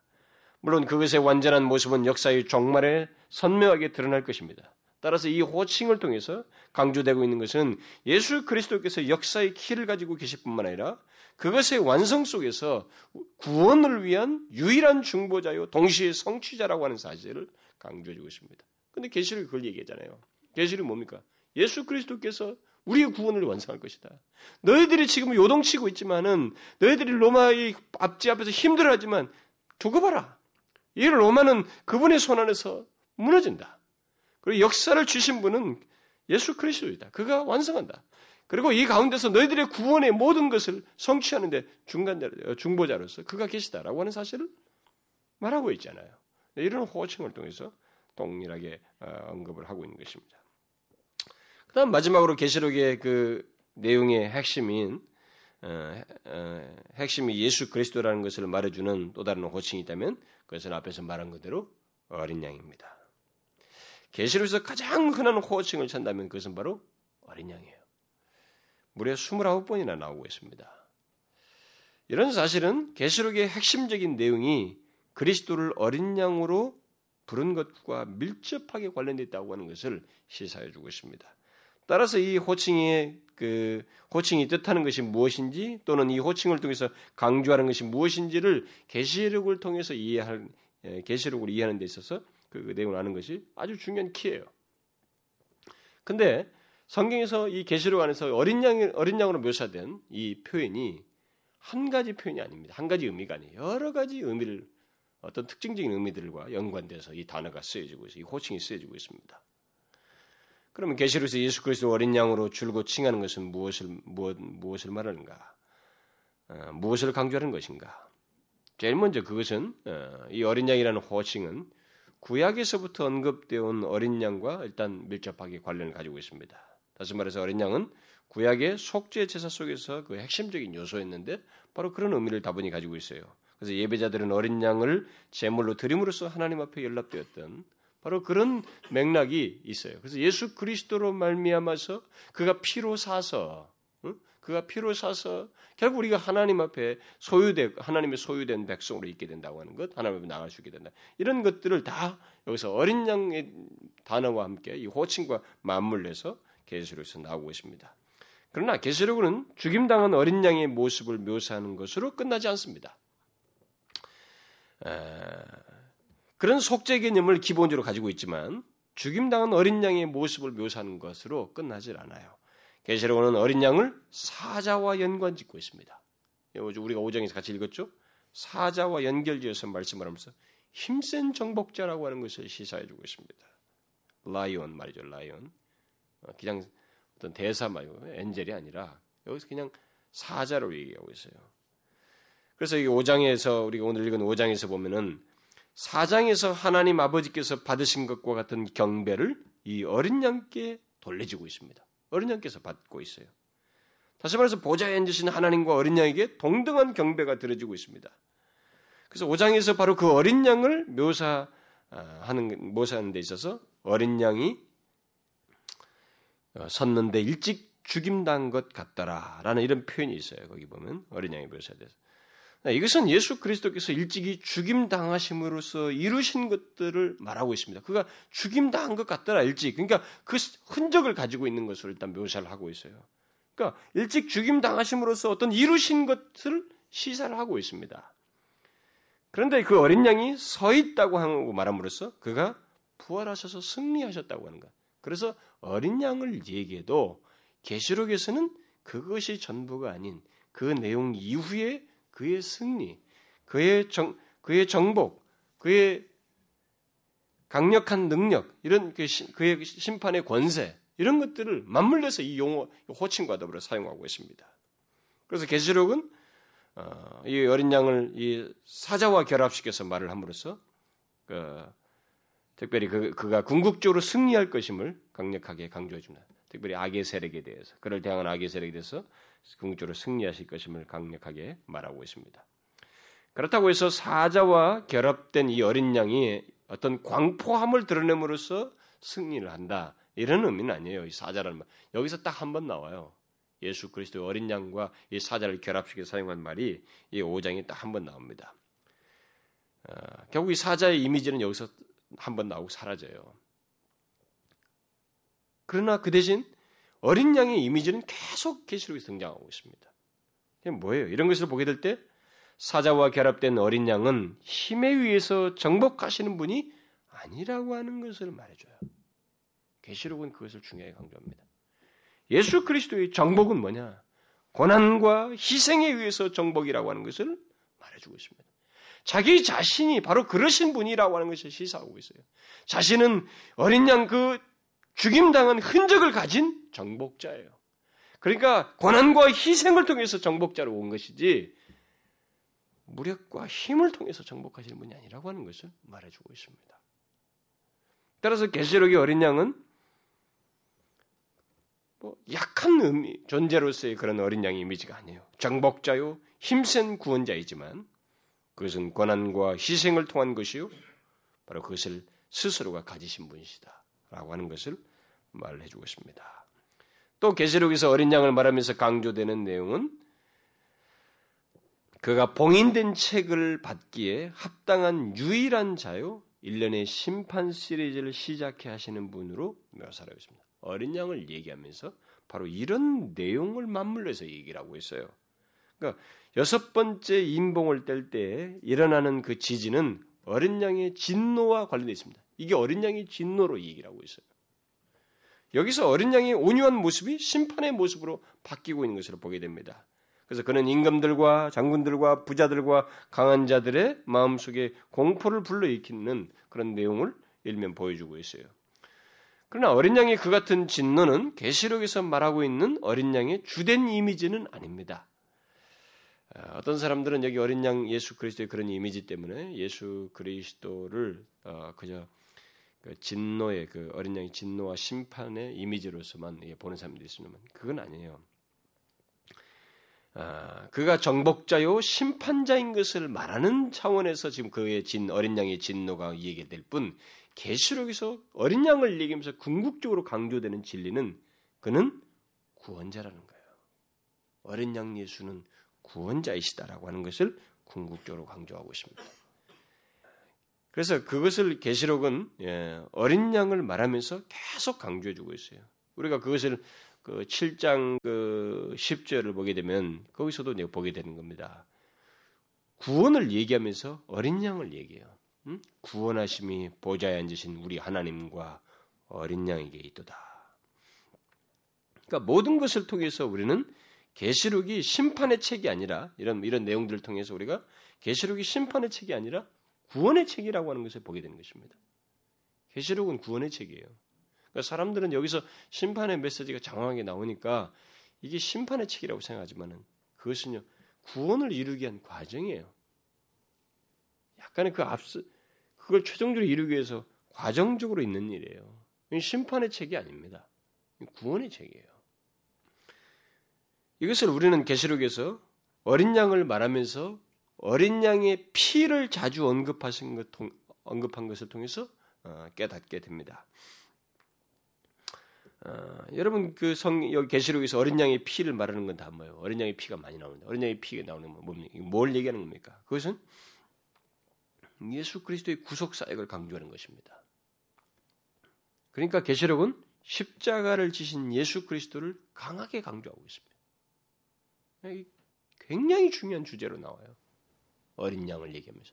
물론 그것의 완전한 모습은 역사의 종말에 선명하게 드러날 것입니다. 따라서 이 호칭을 통해서 강조되고 있는 것은 예수 그리스도께서 역사의 키를 가지고 계실 뿐만 아니라 그것의 완성 속에서 구원을 위한 유일한 중보자요 동시에 성취자라고 하는 사실을 강조해 주고 있습니다. 근데 계시록이 그걸 얘기하잖아요. 계시록이 뭡니까? 예수 그리스도께서 우리의 구원을 완성할 것이다. 너희들이 지금 요동치고 있지만은 너희들이 로마의 앞지 앞에서 힘들어하지만 두고 봐라. 이 로마는 그분의 손 안에서 무너진다. 그리고 역사를 주신 분은 예수 그리스도이다. 그가 완성한다. 그리고 이 가운데서 너희들의 구원의 모든 것을 성취하는데 중간자, 중보자로서 그가 계시다라고 하는 사실을 말하고 있잖아요. 이런 호칭을 통해서 동일하게 어, 언급을 하고 있는 것입니다. 그 다음 마지막으로 계시록의 그 내용의 핵심인 어, 어, 핵심이 예수 그리스도라는 것을 말해주는 또 다른 호칭이 있다면 그것은 앞에서 말한 그대로 어린 양입니다. 계시록에서 가장 흔한 호칭을 찬다면 그것은 바로 어린 양이에요. 무려 29번이나 나오고 있습니다. 이런 사실은 계시록의 핵심적인 내용이 그리스도를 어린 양으로 부른 것과 밀접하게 관련되어 있다고 하는 것을 시사해 주고 있습니다. 따라서 이 호칭의 그 호칭이 뜻하는 것이 무엇인지 또는 이 호칭을 통해서 강조하는 것이 무엇인지를 계시록을 통해서 이해할 예, 계시록을 이해하는 데 있어서 그 내용을 아는 것이 아주 중요한 키예요. 근데 성경에서 이 계시록 안에서 어린 양 어린 양으로 묘사된 이 표현이 한 가지 표현이 아닙니다. 한 가지 의미가 아니에요. 여러 가지 의미를 어떤 특징적인 의미들과 연관돼서 이 단어가 쓰여지고 있어요. 이 호칭이 쓰여지고 있습니다. 그러면 계시록에서 예수 그리스도 어린 양으로 줄고 칭하는 것은 무엇을 무엇, 무엇을 말하는가? 어, 무엇을 강조하는 것인가? 제일 먼저 그것은 어, 이 어린 양이라는 호칭은 구약에서부터 언급되어 온 어린 양과 일단 밀접하게 관련을 가지고 있습니다. 다시 말해서 어린 양은 구약의 속죄 제사 속에서 그 핵심적인 요소였는데 바로 그런 의미를 다분히 가지고 있어요. 그래서 예배자들은 어린 양을 제물로 드림으로써 하나님 앞에 연락되었던 바로 그런 맥락이 있어요. 그래서 예수 그리스도로 말미암아서 그가 피로 사서 그가 피로 사서 결국 우리가 하나님 앞에 소유된 하나님의 소유된 백성으로 있게 된다고 하는 것, 하나님 앞에 나갈 수 있게 된다. 이런 것들을 다 여기서 어린 양의 단어와 함께 이 호칭과 맞물려서 계시록에서 나오고 있습니다. 그러나 계시록은 죽임당한 어린 양의 모습을 묘사하는 것으로 끝나지 않습니다. 그런 속죄 개념을 기본적으로 가지고 있지만 죽임당한 어린 양의 모습을 묘사하는 것으로 끝나질 않아요. 계시록은 어린 양을 사자와 연관짓고 있습니다. 우리가 오정에서 같이 읽었죠? 사자와 연결지어서 말씀을 하면서 힘센 정복자라고 하는 것을 시사해주고 있습니다. 라이온 말이죠, 라이온. 어, 그냥 어떤 대사 말고 엔젤이 아니라 여기서 그냥 사자로 얘기하고 있어요. 그래서 이 5장에서 우리가 오늘 읽은 5장에서 보면은 사장에서 하나님 아버지께서 받으신 것과 같은 경배를 이 어린 양께 돌려지고 있습니다. 어린 양께서 받고 있어요. 다시 말해서 보좌에 앉으신 하나님과 어린 양에게 동등한 경배가 들어지고 있습니다. 그래서 5장에서 바로 그 어린 양을 묘사하는 묘사하는 데 있어서 어린 양이 어, 섰는데 일찍 죽임당 것 같더라라는 이런 표현이 있어요. 거기 보면 어린 양의 묘사돼서 네, 이것은 예수 그리스도께서 일찍이 죽임 당하심으로써 이루신 것들을 말하고 있습니다. 그가 죽임 당한 것 같더라 일찍. 그러니까 그 흔적을 가지고 있는 것으로 일단 묘사를 하고 있어요. 그러니까 일찍 죽임 당하심으로써 어떤 이루신 것을 시사를 하고 있습니다. 그런데 그 어린 양이 서 있다고 하고 말함으로써 그가 부활하셔서 승리하셨다고 하는 것. 그래서 어린 양을 얘기해도 계시록에서는 그것이 전부가 아닌 그 내용 이후에 그의 승리, 그의 정, 그의 정복, 그의 강력한 능력, 이런 그 그의 심판의 권세, 이런 것들을 맞물려서 이 용어, 호칭과 더불어 사용하고 있습니다. 그래서 계시록은 어, 이 어린 양을 이 사자와 결합시켜서 말을 함으로써 그, 특별히 그, 그가 궁극적으로 승리할 것임을 강력하게 강조해 줍니다. 특별히 악의 세력에 대해서 그를 대항한 악의 세력에 대해서 궁극적으로 승리하실 것임을 강력하게 말하고 있습니다. 그렇다고 해서 사자와 결합된 이 어린 양이 어떤 광포함을 드러냄으로써 승리를 한다. 이런 의미는 아니에요. 이 사자라는 말. 여기서 딱 한 번 나와요. 예수 그리스도의 어린 양과 이 사자를 결합시켜 사용한 말이 이 5장에 딱 한 번 나옵니다. 어, 결국 이 사자의 이미지는 여기서 한 번 나오고 사라져요. 그러나 그 대신 어린 양의 이미지는 계속 계시록에 등장하고 있습니다. 이게 뭐예요? 이런 것을 보게 될 때 사자와 결합된 어린 양은 힘에 의해서 정복하시는 분이 아니라고 하는 것을 말해줘요. 계시록은 그것을 중요하게 강조합니다. 예수 그리스도의 정복은 뭐냐? 고난과 희생에 의해서 정복이라고 하는 것을 말해주고 있습니다. 자기 자신이 바로 그러신 분이라고 하는 것을 시사하고 있어요. 자신은 어린 양 그 죽임당한 흔적을 가진 정복자예요. 그러니까 고난과 희생을 통해서 정복자로 온 것이지 무력과 힘을 통해서 정복하시는 분이 아니라고 하는 것을 말해주고 있습니다. 따라서 계시록의 어린 양은 뭐 약한 의미, 존재로서의 그런 어린 양의 이미지가 아니에요. 정복자요, 힘센 구원자이지만 그것은 고난과 희생을 통한 것이요, 바로 그것을 스스로가 가지신 분이시다 라고 하는 것을 말해주고 있습니다. 또 계시록에서 어린 양을 말하면서 강조되는 내용은 그가 봉인된 책을 받기에 합당한 유일한 자요, 1년의 심판 시리즈를 시작해 하시는 분으로 묘사하고 있습니다. 어린 양을 얘기하면서 바로 이런 내용을 맞물려서 얘기를 하고 있어요. 그러니까 여섯 번째 인봉을 뗄 때 일어나는 그 지진은 어린 양의 진노와 관련되어 있습니다. 이게 어린 양의 진노로 얘기를 하고 있어요. 여기서 어린 양의 온유한 모습이 심판의 모습으로 바뀌고 있는 것으로 보게 됩니다. 그래서 그는 임금들과 장군들과 부자들과 강한 자들의 마음속에 공포를 불러일으키는 그런 내용을 일면 보여주고 있어요. 그러나 어린 양의 그 같은 진노는 계시록에서 말하고 있는 어린 양의 주된 이미지는 아닙니다. 아, 어떤 사람들은 여기 어린 양 예수 그리스도의 그런 이미지 때문에 예수 그리스도를 어, 그저 그 진노의 그 어린 양의 진노와 심판의 이미지로서만 보는 사람들이 있으면 그건 아니에요. 아, 그가 정복자요 심판자인 것을 말하는 차원에서 지금 그의 진 어린 양의 진노가 얘기될 뿐 계시록에서 어린 양을 얘기하면서 궁극적으로 강조되는 진리는 그는 구원자라는 거예요. 어린 양 예수는 구원자이시다라고 하는 것을 궁극적으로 강조하고 있습니다. 그래서 그것을 계시록은 예, 어린 양을 말하면서 계속 강조해 주고 있어요. 우리가 그것을 그 7장 그 10절을 보게 되면 거기서도 내가 보게 되는 겁니다. 구원을 얘기하면서 어린 양을 얘기해요. 응? 구원하심이 보좌에 앉으신 우리 하나님과 어린 양에게 있도다. 그러니까 모든 것을 통해서 우리는 계시록이 심판의 책이 아니라 이런 이런 내용들을 통해서 우리가 계시록이 심판의 책이 아니라 구원의 책이라고 하는 것을 보게 되는 것입니다. 계시록은 구원의 책이에요. 그러니까 사람들은 여기서 심판의 메시지가 장황하게 나오니까 이게 심판의 책이라고 생각하지만은 그것은요 구원을 이루기 위한 과정이에요. 약간의 그 앞서 그걸 최종적으로 이루기 위해서 과정적으로 있는 일이에요. 심판의 책이 아닙니다. 구원의 책이에요. 이것을 우리는 계시록에서 어린 양을 말하면서 어린 양의 피를 자주 언급하신 것, 언급한 것을 통해서 어, 깨닫게 됩니다. 어, 여러분 그 성 여기 계시록에서 어린 양의 피를 말하는 건 다 뭐예요? 어린 양의 피가 많이 나오는데 어린 양의 피가 나오는 건 뭡니까? 뭘 얘기하는 겁니까? 그것은 예수 그리스도의 구속 사역을 강조하는 것입니다. 그러니까 계시록은 십자가를 지신 예수 그리스도를 강하게 강조하고 있습니다. 굉장히 중요한 주제로 나와요. 어린 양을 얘기하면서.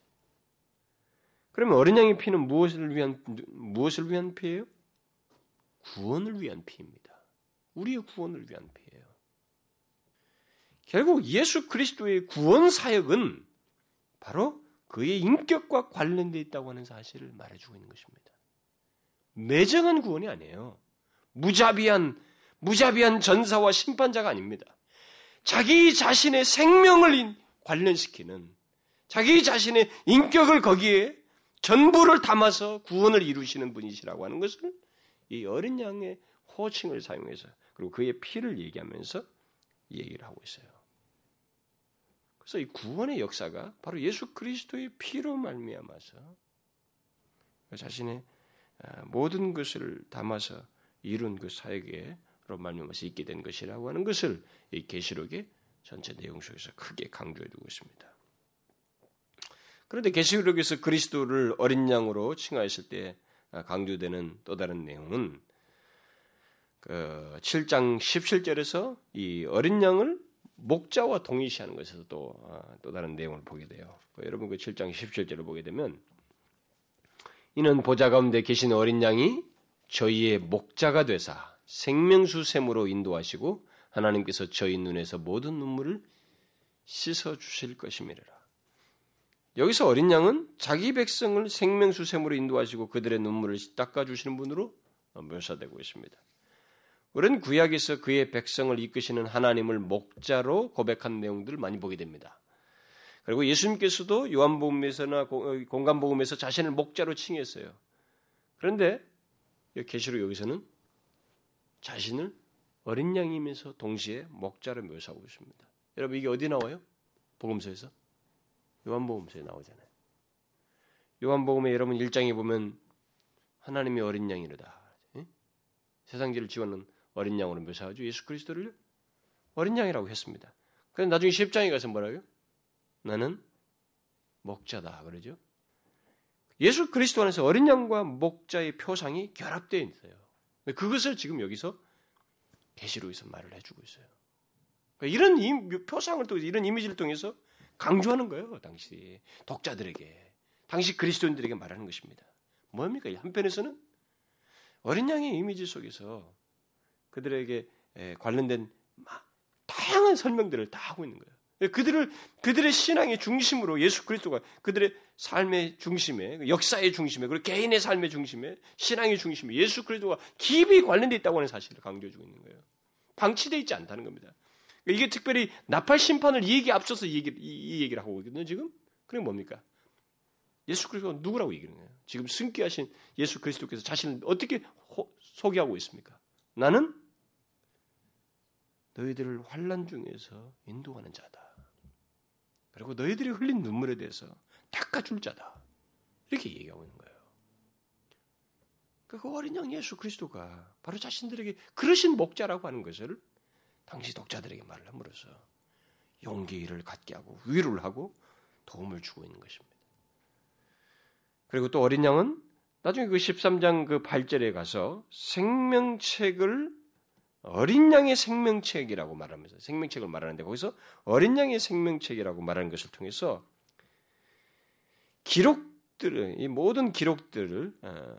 그러면 어린 양의 피는 무엇을 위한 무엇을 위한 피예요? 구원을 위한 피입니다. 우리의 구원을 위한 피예요. 결국 예수 그리스도의 구원 사역은 바로 그의 인격과 관련되어 있다고 하는 사실을 말해주고 있는 것입니다. 매정한 구원이 아니에요. 무자비한 무자비한 전사와 심판자가 아닙니다. 자기 자신의 생명을 관련시키는 자기 자신의 인격을 거기에 전부를 담아서 구원을 이루시는 분이시라고 하는 것을 이 어린 양의 호칭을 사용해서 그리고 그의 피를 얘기하면서 얘기를 하고 있어요. 그래서 이 구원의 역사가 바로 예수 그리스도의 피로 말미암아서 자신의 아, 모든 것을 담아서 이룬 그 사역에로 말미암아서 있게 된 것이라고 하는 것을 이 계시록의 전체 내용 속에서 크게 강조해 두고 있습니다. 그런데 계시록에서 그리스도를 어린 양으로 칭하였을 때 아, 강조되는 또 다른 내용은 그 7장 17절에서 이 어린 양을 목자와 동일시하는 것에서 또, 아, 또 다른 내용을 보게 돼요. 그 여러분 그 7장 17절을 보게 되면 이는 보좌 가운데 계신 어린 양이 저희의 목자가 되사 생명수 샘으로 인도하시고 하나님께서 저희 눈에서 모든 눈물을 씻어 주실 것임이라. 여기서 어린 양은 자기 백성을 생명수 샘으로 인도하시고 그들의 눈물을 닦아 주시는 분으로 묘사되고 있습니다. 우리는 구약에서 그의 백성을 이끄시는 하나님을 목자로 고백한 내용들을 많이 보게 됩니다. 그리고 예수님께서도 요한복음에서나 어, 공간복음에서 자신을 목자로 칭했어요. 그런데 계시록 여기서는 자신을 어린 양이면서 동시에 목자로 묘사하고 있습니다. 여러분 이게 어디 나와요? 복음서에서 요한복음서에 나오잖아요. 요한복음에 여러분 1장에 보면 하나님의 어린 양이로다. 세상지를 지원는 어린 양으로 묘사하죠. 예수 그리스도를 어린 양이라고 했습니다. 그런데 나중에 10장에 가서 뭐라고요? 나는 목자다 그러죠. 예수 그리스도 안에서 어린 양과 목자의 표상이 결합되어 있어요. 그것을 지금 여기서 계시록에서 말을 해주고 있어요. 그러니까 이런 표상을 통해서 이런 이미지를 통해서 강조하는 거예요. 당시 독자들에게, 당시 그리스도인들에게 말하는 것입니다. 뭡니까? 한편에서는 어린 양의 이미지 속에서 그들에게 관련된 다양한 설명들을 다 하고 있는 거예요. 그들을 그들의 신앙의 중심으로 예수 그리스도가 그들의 삶의 중심에 역사의 중심에 그리고 개인의 삶의 중심에 신앙의 중심에 예수 그리스도가 깊이 관련돼 있다고 하는 사실을 강조해 주고 있는 거예요. 방치되어 있지 않다는 겁니다. 이게 특별히 나팔 심판을 이 얘기 앞서서 이, 얘기, 이, 이 얘기를 하고 있거든요. 지금 그게 뭡니까? 예수 그리스도가 누구라고 얘기하는 거예요? 지금 승귀하신 예수 그리스도께서 자신을 어떻게 호, 소개하고 있습니까? 나는 너희들을 환란 중에서 인도하는 자다. 그리고 너희들이 흘린 눈물에 대해서 닦아줄 자다. 이렇게 얘기하고 있는 거예요. 그 어린 양 예수 그리스도가 바로 자신들에게 그러신 목자라고 하는 것을 당시 독자들에게 말을 함으로써 용기를 갖게 하고 위로를 하고 도움을 주고 있는 것입니다. 그리고 또 어린 양은 나중에 그 13장 그 8절에 가서 생명책을 어린 양의 생명책이라고 말하면서 생명책을 말하는데 거기서 어린 양의 생명책이라고 말하는 것을 통해서 기록들을 이 모든 기록들을 어,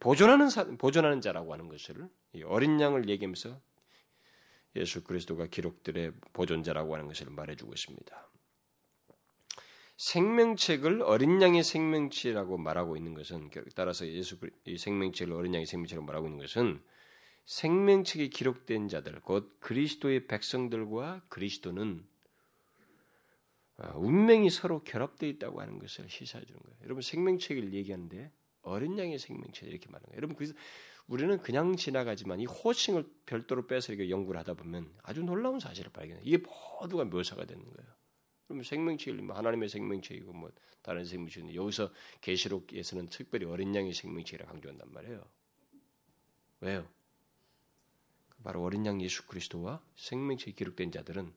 보존하는 사, 보존하는 자라고 하는 것을 어린 양을 얘기하면서 예수 그리스도가 기록들의 보존자라고 하는 것을 말해주고 있습니다. 생명책을 어린 양의 생명체라고 말하고 있는 것은 따라서 예수 이 생명책을 어린 양의 생명체라고 말하고 있는 것은 생명책에 기록된 자들, 곧 그리스도의 백성들과 그리스도는 아, 운명이 서로 결합되어 있다고 하는 것을 시사해 주는 거예요. 여러분 생명책을 얘기하는데 어린 양의 생명체 이렇게 말하는 거예요. 여러분 그래서 우리는 그냥 지나가지만 이 호칭을 별도로 빼서 이렇게 연구를 하다 보면 아주 놀라운 사실을 발견해. 이게 모두가 묘사가 되는 거예요. 그러면 생명체를 뭐 하나님의 생명체이고 뭐 다른 생명체인데 여기서 계시록에서는 특별히 어린 양의 생명체를 강조한단 말이에요. 왜요? 바로 어린 양 예수 그리스도와 생명체에 기록된 자들은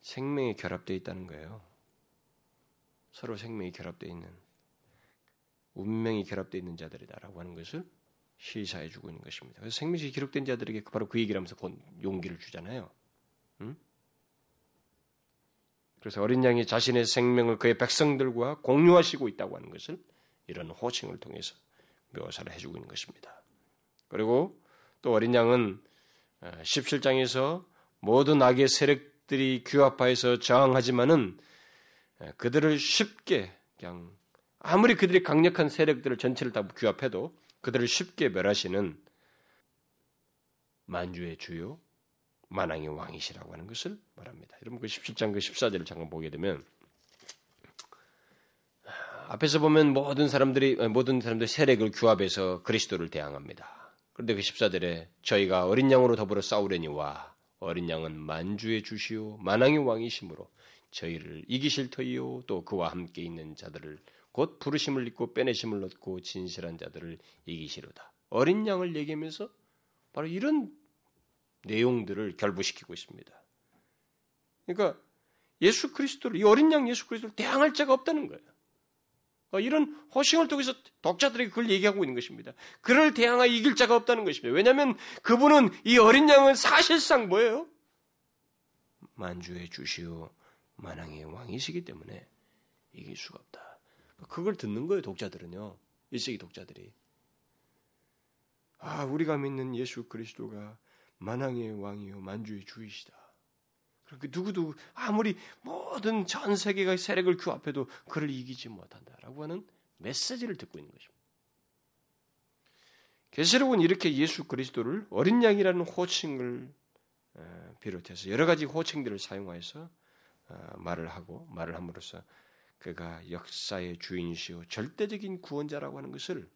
생명에 결합되어 있다는 거예요. 서로 생명이 결합되어 있는 운명이 결합되어 있는 자들이다라고 하는 것을 시사해 주고 있는 것입니다. 그래서 생명체에 기록된 자들에게 바로 그 얘기를 하면서 용기를 주잖아요. 응? 그래서 어린 양이 자신의 생명을 그의 백성들과 공유하시고 있다고 하는 것을 이런 호칭을 통해서 묘사를 해주고 있는 것입니다. 그리고 또 어린 양은 17장에서 어, 모든 악의 세력들이 규합하여서 저항하지만은 어, 그들을 쉽게 그냥 아무리 그들이 강력한 세력들을 전체를 다 규합해도 그들을 쉽게 멸하시는 만주의 주요 만왕의 왕이시라고 하는 것을 말합니다. 여러분 그 17장 그 14절을 잠깐 보게 되면 앞에서 보면 모든 사람들이 모든 사람들 세력을 규합해서 그리스도를 대항합니다. 그런데 그 14절에 저희가 어린 양으로 더불어 싸우려니와 어린 양은 만주의 주시오 만왕의 왕이심으로 저희를 이기실 터이요 또 그와 함께 있는 자들을 곧 부르심을 입고 빼내심을 얻고 진실한 자들을 이기시로다. 어린 양을 얘기하면서 바로 이런 내용들을 결부시키고 있습니다. 그러니까 예수 그리스도를 이 어린 양 예수 그리스도를 대항할 자가 없다는 거예요. 그러니까 이런 호칭을 통해서 독자들에게 그걸 얘기하고 있는 것입니다. 그를 대항하 이길 자가 없다는 것입니다. 왜냐하면 그분은 이 어린 양은 사실상 뭐예요? 만주의 주시오 만왕의 왕이시기 때문에 이길 수가 없다. 그걸 듣는 거예요, 독자들은요. 일세기 독자들이. 아, 우리가 믿는 예수 그리스도가 만왕의 왕이요 만주의 주이시다. 그렇게 누구도 아무리 모든 전 세계가 세력을 규합해도 그를 이기지 못한다라고 하는 메시지를 듣고 있는 것입니다. 계시록은 이렇게 예수 그리스도를 어린 양이라는 호칭을 비롯해서 여러 가지 호칭들을 사용하여서 어, 말을 하고 말을 함으로써 그가 역사의 주인이시오 절대적인 구원자라고 하는 것을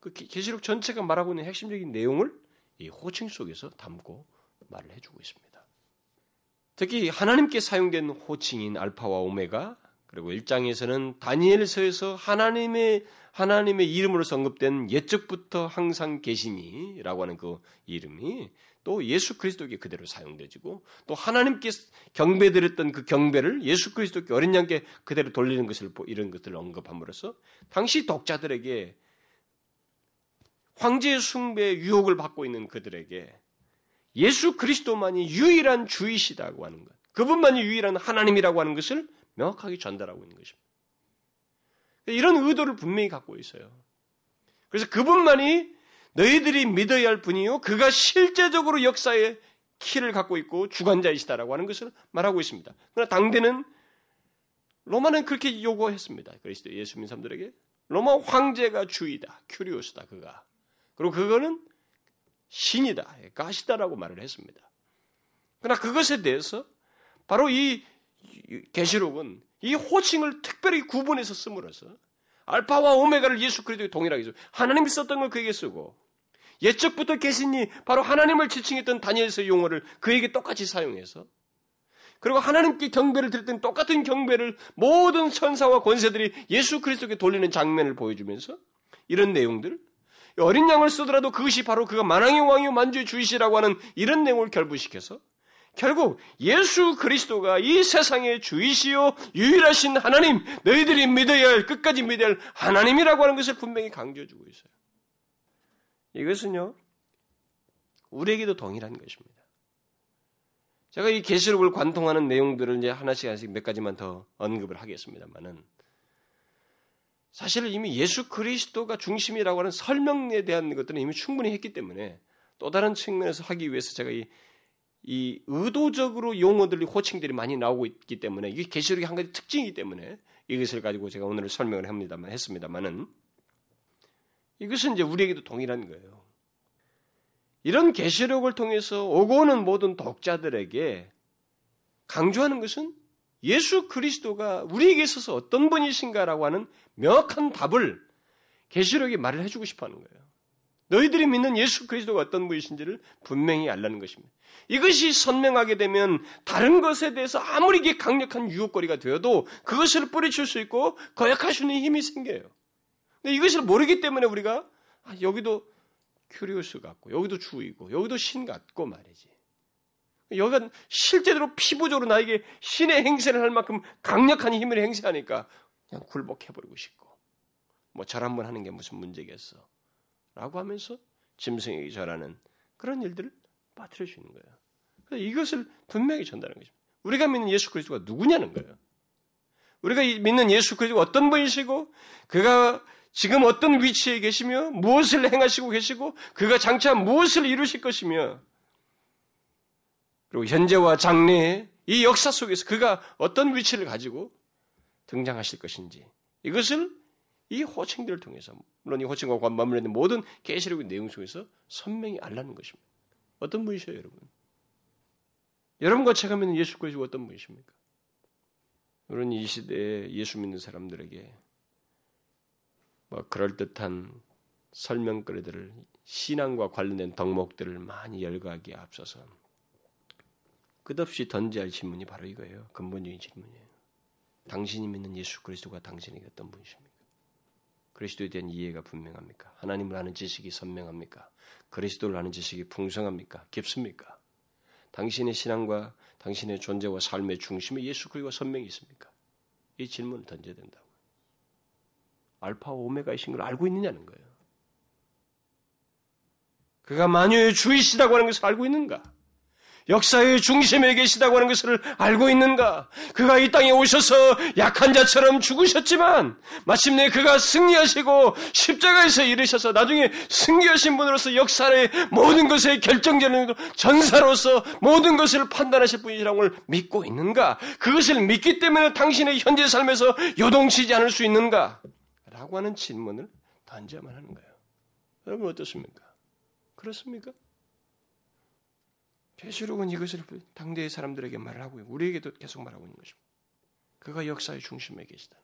그 계시록 전체가 말하고 있는 핵심적인 내용을 이 호칭 속에서 담고 말을 해주고 있습니다. 특히 하나님께 사용된 호칭인 알파와 오메가 그리고 1장에서는 다니엘서에서 하나님의 하나님의 이름으로 언급된 옛적부터 항상 계시니라고 하는 그 이름이 또 예수 그리스도에게 그대로 사용되지고 또 하나님께 경배드렸던 그 경배를 예수 그리스도께 어린 양께 그대로 돌리는 것을 이런 것들을 언급함으로써 당시 독자들에게 황제 숭배의 유혹을 받고 있는 그들에게 예수 그리스도만이 유일한 주이시다고 하는 것, 그분만이 유일한 하나님이라고 하는 것을 명확하게 전달하고 있는 것입니다. 이런 의도를 분명히 갖고 있어요. 그래서 그분만이 너희들이 믿어야 할 분이요, 그가 실제적으로 역사의 키를 갖고 있고 주관자이시다라고 하는 것을 말하고 있습니다. 그러나 당대는 로마는 그렇게 요구했습니다. 그리스도 예수 믿는 사람들에게 로마 황제가 주이다, 큐리오스다 그가. 그리고 그거는 신이다, 가시다라고 말을 했습니다. 그러나 그것에 대해서 바로 이 계시록은 이 호칭을 특별히 구분해서 씀으로써 알파와 오메가를 예수 그리스도에 동일하게 써 하나님이 썼던 걸 그에게 쓰고 옛적부터 계시니 바로 하나님을 지칭했던 다니엘서 용어를 그에게 똑같이 사용해서 그리고 하나님께 경배를 드렸던 똑같은 경배를 모든 천사와 권세들이 예수 그리스도께 돌리는 장면을 보여주면서 이런 내용들 어린 양을 쓰더라도 그것이 바로 그가 만왕의 왕이요 만주의 주이시라고 하는 이런 내용을 결부시켜서 결국 예수 그리스도가 이 세상의 주이시요 유일하신 하나님, 너희들이 믿어야 할 끝까지 믿어야 할 하나님이라고 하는 것을 분명히 강조해주고 있어요. 이것은요 우리에게도 동일한 것입니다. 제가 이 계시록을 관통하는 내용들을 이제 하나씩 하나씩 몇 가지만 더 언급을 하겠습니다만은 사실 이미 예수 그리스도가 중심이라고 하는 설명에 대한 것들은 이미 충분히 했기 때문에 또 다른 측면에서 하기 위해서 제가 이, 이 의도적으로 용어들이 호칭들이 많이 나오고 있기 때문에 이게 계시록의 한 가지 특징이기 때문에 이것을 가지고 제가 오늘 설명을 합니다만 했습니다만은 이것은 이제 우리에게도 동일한 거예요. 이런 계시록을 통해서 오고 오는 모든 독자들에게 강조하는 것은 예수 그리스도가 우리에게 있어서 어떤 분이신가라고 하는 명확한 답을 계시록이 말을 해주고 싶어 하는 거예요. 너희들이 믿는 예수 그리스도가 어떤 분이신지를 분명히 알라는 것입니다. 이것이 선명하게 되면 다른 것에 대해서 아무리 이게 강력한 유혹거리가 되어도 그것을 뿌리칠 수 있고 거역할 수 있는 힘이 생겨요. 근데 이것을 모르기 때문에 우리가 아, 여기도 큐리오스 같고 여기도 주이고 여기도 신 같고 말이지. 여기가 실제로 피부적으로 나에게 신의 행세를 할 만큼 강력한 힘을 행세하니까 그냥 굴복해버리고 싶고 뭐 절 한 번 하는 게 무슨 문제겠어 라고 하면서 짐승에게 절하는 그런 일들을 있는 거예요. 이것을 분명히 전달하는 것입니다. 우리가 믿는 예수 그리스도가 누구냐는 거예요. 우리가 믿는 예수 그리스도가 어떤 분이시고 그가 지금 어떤 위치에 계시며 무엇을 행하시고 계시고 그가 장차 무엇을 이루실 것이며 그리고 현재와 장래의 이 역사 속에서 그가 어떤 위치를 가지고 등장하실 것인지 이것을 이 호칭들을 통해서 물론 이 호칭과 있는 모든 계시록의 내용 속에서 선명히 알라는 것입니다. 어떤 분이셔요, 여러분? 여러분과 제가 믿는 예수 그리스도 어떤 분이십니까? 우리는 이 시대에 예수 믿는 사람들에게 뭐 그럴 듯한 설명거리들을 신앙과 관련된 덕목들을 많이 열거하기에 앞서서 끝없이 던져야 할 질문이 바로 이거예요. 근본적인 질문이에요. 당신이 믿는 예수 그리스도가 당신에게 어떤 분이십니까? 그리스도에 대한 이해가 분명합니까? 하나님을 아는 지식이 선명합니까? 그리스도를 아는 지식이 풍성합니까? 깊습니까? 당신의 신앙과 당신의 존재와 삶의 중심에 예수 그리스도가 선명히 있습니까? 이 질문을 던져야 된다고. 알파와 오메가이신 걸 알고 있느냐는 거예요. 그가 만유의 주이시다고 하는 것을 알고 있는가? 역사의 중심에 계시다고 하는 것을 알고 있는가? 그가 이 땅에 오셔서 약한 자처럼 죽으셨지만 마침내 그가 승리하시고 십자가에서 이르셔서 나중에 승리하신 분으로서 역사의 모든 것의 결정적인 전사로서 모든 것을 판단하실 분이라는 걸 믿고 있는가? 그것을 믿기 때문에 당신의 현재 삶에서 요동치지 않을 수 있는가? 라고 하는 질문을 던져야만 하는 거예요. 여러분 어떻습니까? 그렇습니까? 계시록은 이것을 당대의 사람들에게 말을 하고 우리에게도 계속 말하고 있는 것입니다. 그가 역사의 중심에 계시다.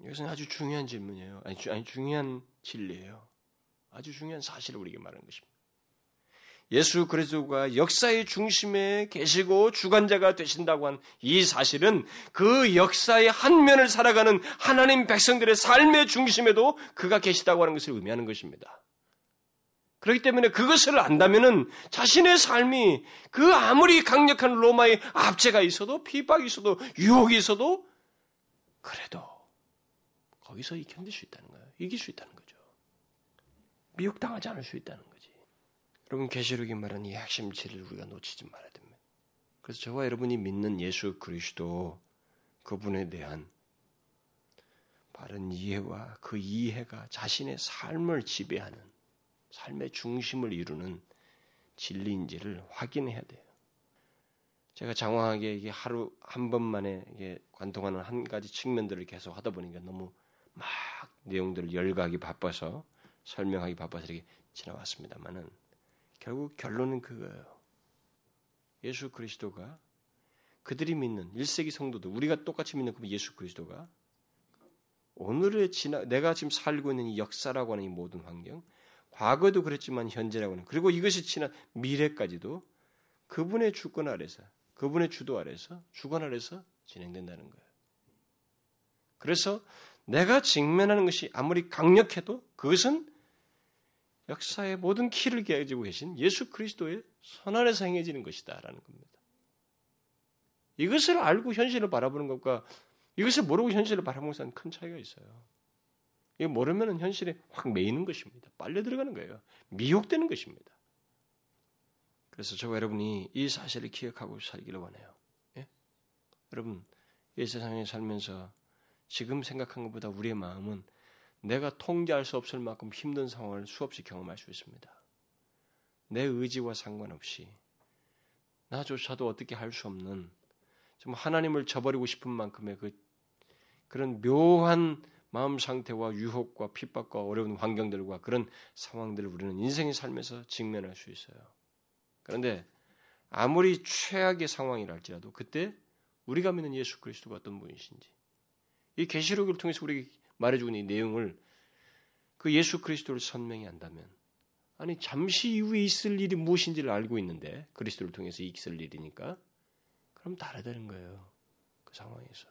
이것은 아주 중요한 질문이에요. 아니, 아니 중요한 진리예요. 아주 중요한 사실을 우리에게 말하는 것입니다. 예수 그리스도가 역사의 중심에 계시고 주관자가 되신다고 한 이 사실은 그 역사의 한 면을 살아가는 하나님 백성들의 삶의 중심에도 그가 계시다고 하는 것을 의미하는 것입니다. 그렇기 때문에 그것을 안다면은 자신의 삶이 그 아무리 강력한 로마의 압제가 있어도 비박이 있어도 유혹이 있어도 그래도 거기서 견딜 수 있다는 거예요. 이길 수 있다는 거죠. 미혹당하지 않을 수 있다는 거지. 여러분 계시록이 말하는 이 핵심 진리를 우리가 놓치지 말아야 됩니다. 그래서 저와 여러분이 믿는 예수 그리스도 그분에 대한 바른 이해와 그 이해가 자신의 삶을 지배하는 삶의 중심을 이루는 진리인지를 확인해야 돼요. 제가 장황하게 이게 하루 한 번만에 이게 관통하는 한 가지 측면들을 계속 하다 보니까 너무 막 내용들을 열거하기 바빠서 설명하기 바빠서 이렇게 지나왔습니다만은 결국 결론은 그거예요. 예수 그리스도가 그들이 믿는 1세기 성도들 우리가 똑같이 믿는 그 예수 그리스도가 오늘의 지나 내가 지금 살고 있는 이 역사라고 하는 이 모든 환경 과거도 그랬지만 현재라고는 그리고 이것이 지난 미래까지도 그분의 주권 아래서 그분의 주도 아래서 주권 아래서 진행된다는 거예요. 그래서 내가 직면하는 것이 아무리 강력해도 그것은 역사의 모든 키를 가지고 계신 예수 그리스도의 선 안에서 행해지는 것이다라는 겁니다. 이것을 알고 현실을 바라보는 것과 이것을 모르고 현실을 바라보는 것은 큰 차이가 있어요. 이거 모르면 현실에 확 매이는 것입니다. 빨려 들어가는 거예요. 미혹되는 것입니다. 그래서 저와 여러분이 이 사실을 기억하고 살기를 원해요. 예? 여러분, 이 세상에 살면서 지금 생각한 것보다 우리의 마음은 내가 통제할 수 없을 만큼 힘든 상황을 수없이 경험할 수 있습니다. 내 의지와 상관없이 나조차도 어떻게 할 수 없는 좀 하나님을 저버리고 싶은 만큼의 그 그런 묘한 마음 상태와 유혹과 핍박과 어려운 환경들과 그런 상황들을 우리는 인생의 삶에서 직면할 수 있어요. 그런데 아무리 최악의 상황이라 할지라도 그때 우리가 믿는 예수 그리스도가 어떤 분이신지 이 계시록을 통해서 우리에게 말해주는 이 내용을 그 예수 그리스도를 선명히 한다면 아니 잠시 이후에 있을 일이 무엇인지를 알고 있는데 그리스도를 통해서 있을 일이니까 그럼 다르다는 거예요. 그 상황에서.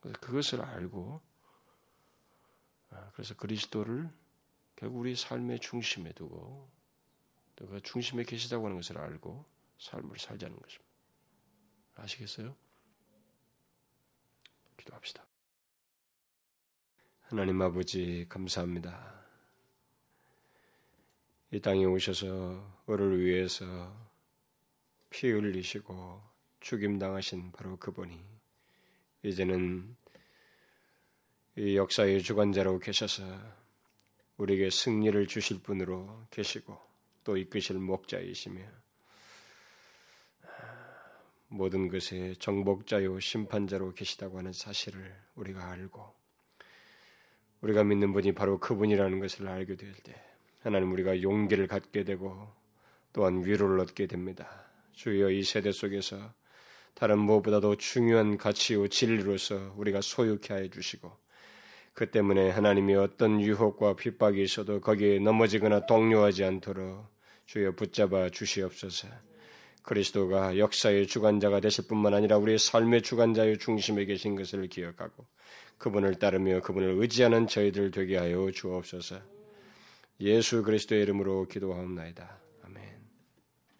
그래서 그것을 알고 아, 그래서 그리스도를 결국 우리 삶의 중심에 두고 또 그 중심에 계시다고 하는 것을 알고 삶을 살자는 것입니다. 아시겠어요? 기도합시다. 하나님 아버지 감사합니다. 이 땅에 오셔서 우리를 위해서 피 흘리시고 죽임 당하신 바로 그분이 이제는 이 역사의 주관자로 계셔서 우리에게 승리를 주실 분으로 계시고 또 이끄실 목자이시며 모든 것의 정복자요 심판자로 계시다고 하는 사실을 우리가 알고 우리가 믿는 분이 바로 그분이라는 것을 알게 될 때 하나님 우리가 용기를 갖게 되고 또한 위로를 얻게 됩니다. 주여 이 세대 속에서 다른 무엇보다도 중요한 가치요 진리로서 우리가 소유케 해 주시고 그 때문에 하나님이 어떤 유혹과 핍박이 있어도 거기에 넘어지거나 동요하지 않도록 주여 붙잡아 주시옵소서. 그리스도가 역사의 주관자가 되실 뿐만 아니라 우리의 삶의 주관자의 중심에 계신 것을 기억하고 그분을 따르며 그분을 의지하는 저희들 되게 하여 주옵소서. 예수 그리스도의 이름으로 기도하옵나이다.